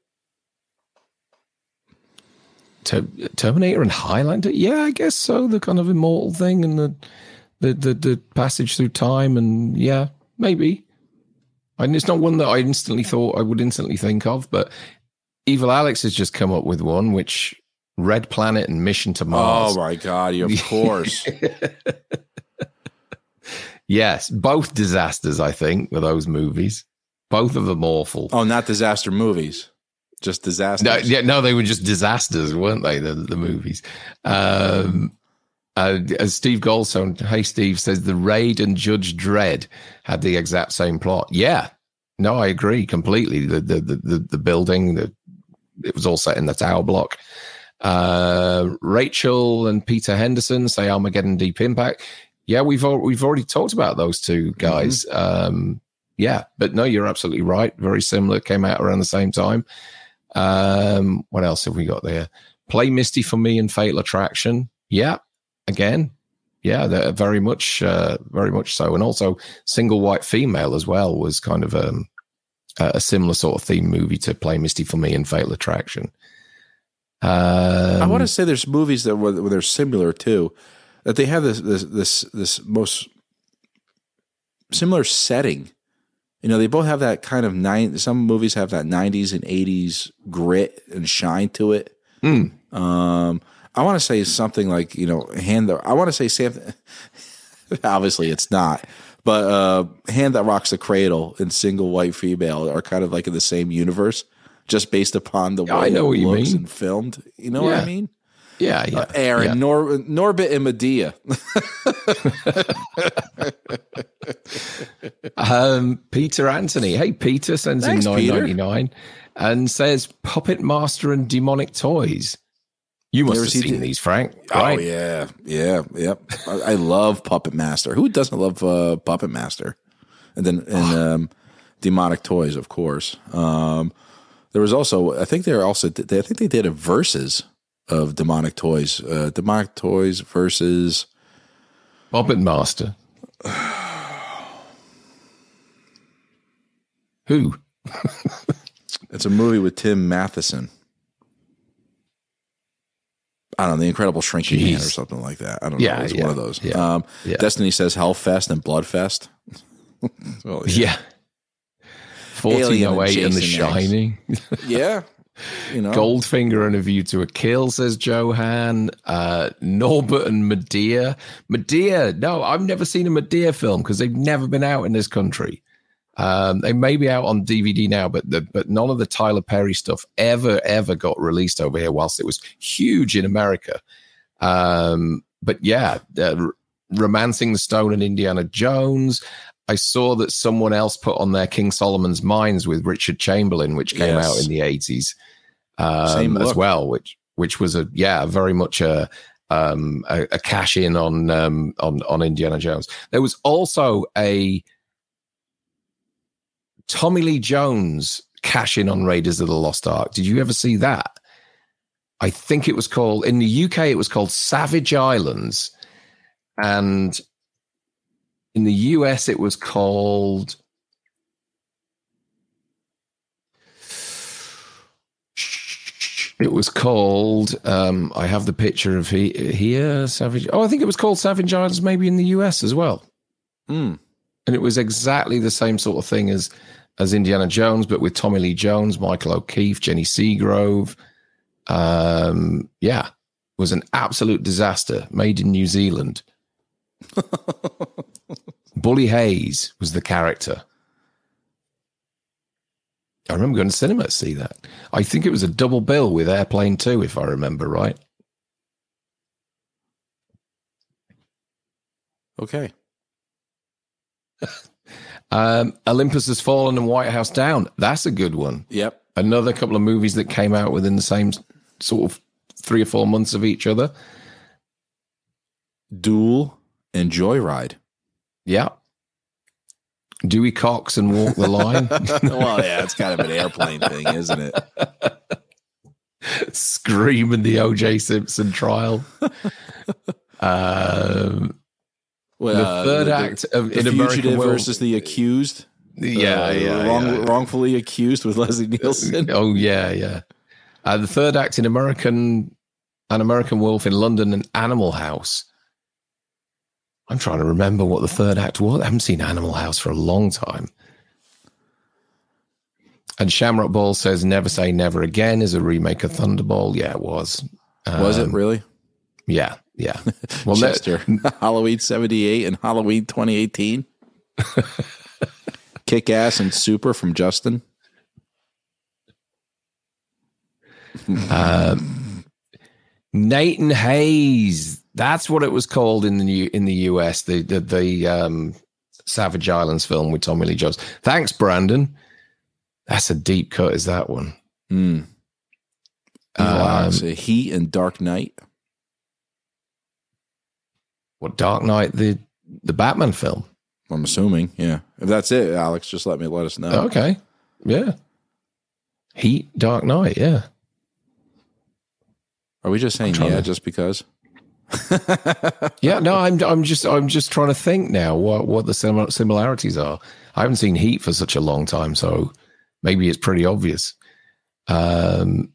Ter- Terminator and Highlander? Yeah, I guess so. The kind of immortal thing and the the the, the passage through time and yeah, maybe. And it's not one that I instantly thought I would instantly think of, but Evil Alex has just come up with one, which Red Planet and Mission to Mars. Oh my god! Of course. yes, both disasters. I think were those movies. Both of them awful. oh, not disaster movies, just disasters. No, yeah, no, they were just disasters, weren't they? The the movies. Um, uh, as Steve Goldstone, hey Steve says, the Raid and Judge Dredd had the exact same plot. Yeah, no, I agree completely. The the the the, building, the it was all set in the tower block. Uh, Rachel and Peter Henderson say Armageddon Deep Impact. Yeah, we've al- we've already talked about those two guys. Um, yeah, but no, you're absolutely right. Very similar. Came out around the same time. Um, what else have we got there? Play Misty for me and Fatal Attraction. Yeah, again. Yeah, very much, uh, very much so. And also, Single White Female as well was kind of um, a, a similar sort of theme movie to Play Misty for me and Fatal Attraction. Um, I want to say there's movies that where they're similar too, that they have this this this this most similar setting. You know, they both have that kind of nine. Some movies have that '90s and '80s grit and shine to it. Mm. Um, I want to say something like you know, hand the. I want to say something. obviously, it's not. But uh, hand that rocks the cradle and single white female are kind of like in the same universe, just based upon the way Yeah, I know it what you looks mean. and filmed. You know what I mean? Yeah, yeah, Uh, Aaron, yeah. Nor, Norbit and Madea. Um, Peter Anthony. Hey, Peter sends Thanks, in nine ninety nine and says Puppet Master and Demonic Toys. You must Never have seen these, Frank. Oh right? yeah, yeah, yep. I, I love Puppet Master. Who doesn't love uh, Puppet Master? And then and um, Demonic Toys, of course. Um, there was also, I think they also, I think they did a versus of Demonic Toys. Uh, Demonic Toys versus Puppet Master. Who? it's a movie with Tim Matheson. I don't know, The Incredible Shrinking Man or something like that. I don't Yeah, know. It's yeah, one of those. yeah, um, yeah. Destiny says Hellfest and Bloodfest. well, Yeah. Alien and 1408 and, The Shining. yeah. You know, Goldfinger and A View to a Kill, says Johan. Uh, Norbit and Madea. Madea. No, I've never seen a Madea film because they've never been out in this country. Um, they may be out on DVD now, but the, but none of the Tyler Perry stuff ever ever got released over here. Whilst it was huge in America, um, but yeah, uh, romancing the stone and Indiana Jones. I saw that someone else put on their King Solomon's Mines with Richard Chamberlain, which came Yes. out in the eighties um, as well, which which was a yeah very much a um, a, a cash in on um, on on Indiana Jones. There was also a Tommy Lee Jones cash in on Raiders of the Lost Ark. Did you ever see that? I think it was called in the UK. It was called Savage Islands, and in the US it was called. It was called. Um, I have the picture of he, here. Savage. Oh, I think it was called Savage Islands, maybe in the US as well Mm. and it was exactly the same sort of thing as as Indiana Jones, but with Tommy Lee Jones, Michael O'Keefe, Jenny Seagrove. Um, yeah, it was an absolute disaster. Made in New Zealand. Bully Hayes was the character. I remember going to cinema to see that. I think it was a double bill with Airplane 2, if I remember right. Okay. Um, Olympus Has Fallen and White House Down. That's a good one. Yep. another couple of movies that came out within the same sort of three or four months of each other. Duel and Joyride. Yeah. Dewey Cox and Walk the Line. well, yeah, it's kind of an airplane thing, isn't it? Scream in the OJ Simpson trial. um, Well, the uh, third the- act of the in American fugitive versus the accused. Yeah, Uh, yeah, wrong, yeah. wrongfully accused with Leslie Nielsen. Oh yeah, yeah. Uh, the third act in American, an American Wolf in London and Animal House. I'm trying to remember what the third act was. I haven't seen Animal House for a long time. And Shamrock Ball says "Never Say Never Again" is a remake of Thunderball. Yeah, it was. Was it really? Yeah, yeah. Well, Chester, Halloween 78 and Halloween 2018. Kick ass and super from Justin. um, Nathan Hayes. That's what it was called in the new in the US. The the, the um, Savage Islands film with Tommy Lee Jones. Thanks, Brandon. That's a deep cut. Is that one? Mm. Um, Heat and Dark Knight. What Dark Knight? The the Batman film. I'm assuming, yeah. If that's it, Alex, just let me let us know. Okay, yeah. Heat, Dark Knight, yeah. Are we just saying yeah, to... just because? yeah, no, I'm I'm just I'm just trying to think now what what the similarities are. I haven't seen Heat for such a long time, so maybe it's pretty obvious. Um,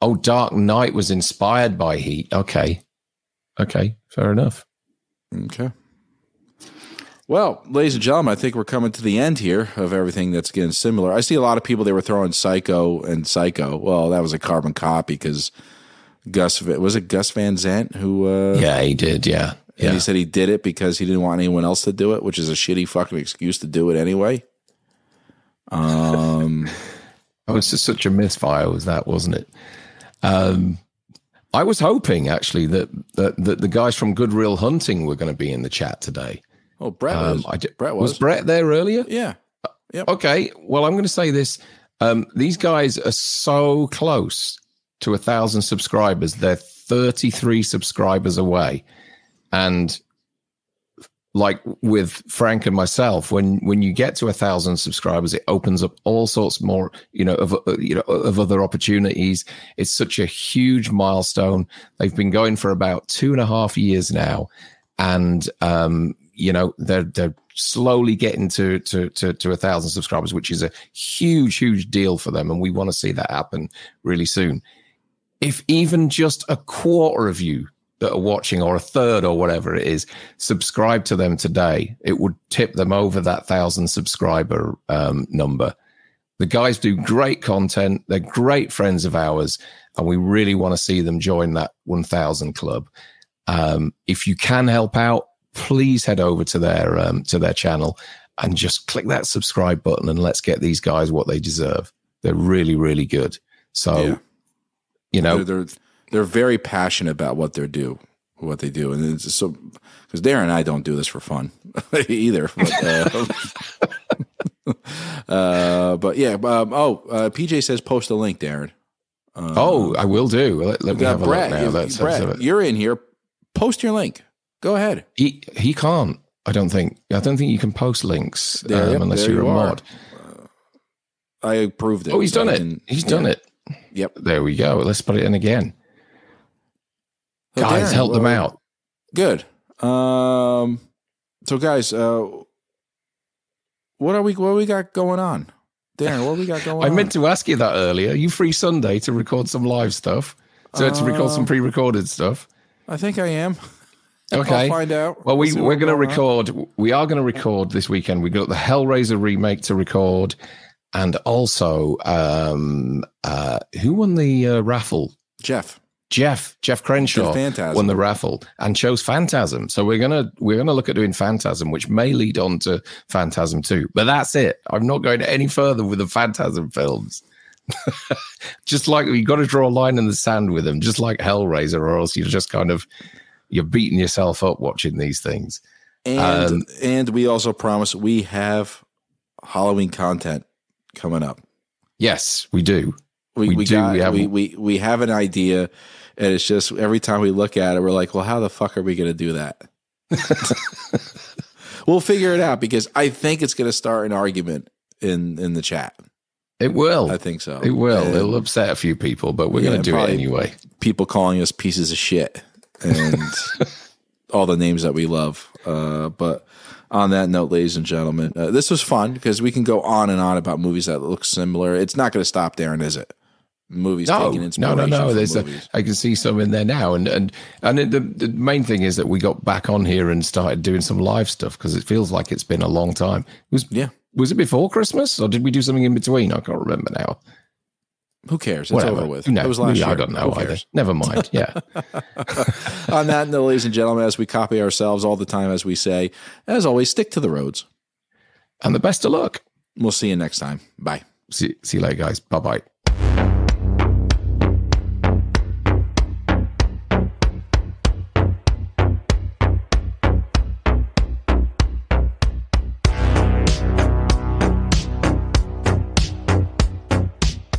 oh, Dark Knight was inspired by Heat. Okay, okay, fair enough. Okay. Well, ladies and gentlemen, I think we're coming to the end here of everything that's getting similar. I see a lot of people they were throwing Psycho and Psycho. Well, that was a carbon copy because Gus was it Gus Van Sant who? Uh, yeah, he did. Yeah, and yeah. he said he did it because he didn't want anyone else to do it, which is a shitty fucking excuse to do it anyway. Um, oh, it's just such a misfire, was that, wasn't it? Um, I was hoping actually that, that that the guys from Good Reel Hunting were going to be in the chat today. Oh, Brett um, was. I did, Brett was. Was Brett there earlier? Yeah. Yep. Okay. Well, I'm going to say this. Um, these guys are so close to a thousand subscribers. They're 33 subscribers away. And like with Frank and myself, when when you get to a thousand subscribers, it opens up all sorts more, you know, of uh, you know of other opportunities. It's such a huge milestone. They've been going for about two and a half years now, and um, you know they're they're slowly getting to to to, to a thousand subscribers, which is a huge huge deal for them, and we want to see that happen really soon if even just a quarter of you that are watching or a third or whatever it is subscribe to them today it would tip them over that thousand subscriber um, number. The guys do great content. They're great friends of ours and we really want to see them join that 1000 club. Um, if you can help out please head over to their um, to their channel and just click that subscribe button and let's get these guys what they deserve. They're really really good. So yeah you know, they're, they're, they're very passionate about what they do, what they do, and it's so because Darren and I don't do this for fun either. But, uh, uh, but yeah, um, oh, uh, PJ says post a link, Darren. Uh, oh, I will do. Let, let me have Brett, a look now. You're in here. Post your link. Go ahead. He he can't. I don't think. I don't think you can post links there, um, unless you're you a mod. Uh, I approved it. Oh, he's done it. Can, he's yeah. done it. Yep. There we go. Let's put it in again. So guys, Darren, help well, them out. Good. Um, so guys, uh, what are we? What we got going on, Darren? What we got going? On? I on? meant to ask you that earlier. Are you free Sunday to record some live stuff? So uh, to record some pre-recorded stuff. I think I am. Okay. I'll find out. Well, we, we're going to record. On. We are going to record this weekend. We got the Hellraiser remake to record, and also um, uh, who won the uh, raffle? Jeff. Jeff Jeff Crenshaw won the raffle and chose Phantasm. So we're gonna we're gonna look at doing Phantasm, which may lead on to Phantasm too. But that's it. I'm not going any further with the Phantasm films. just like you got to draw a line in the sand with them, just like Hellraiser, or else you're just kind of you're beating yourself up watching these things. And um, and we also promise we have Halloween content coming up. Yes, we do. We, we, we do. Got, we, have, we, we, we have an idea, and it's just every time we look at it, we're like, well, how the fuck are we going to do that? we'll figure it out because I think it's going to start an argument in in the chat. It will. I think so. It will. And, It'll upset a few people, but we're yeah, going to do it anyway. People calling us pieces of shit and all the names that we love. Uh, but on that note, ladies and gentlemen, uh, this was fun because we can go on and on about movies that look similar. It's not going to stop Darren, is it? Movies no, taking inspiration. No, no, no. There's a, I can see some in there now, and and and the, the main thing is that we got back on here and started doing some live stuff because it feels like it's been a long time. It was yeah. Was it before Christmas or did we do something in between? I can't remember now. Who cares? It's Whatever. over with. No, it was last I year. don't know Who either. cares? Never mind. Yeah. On that note, ladies and gentlemen, as we copy ourselves all the time, as we say, as always, stick to the roads. and the best of luck. We'll see you next time. Bye. See, see you later, guys. Bye bye.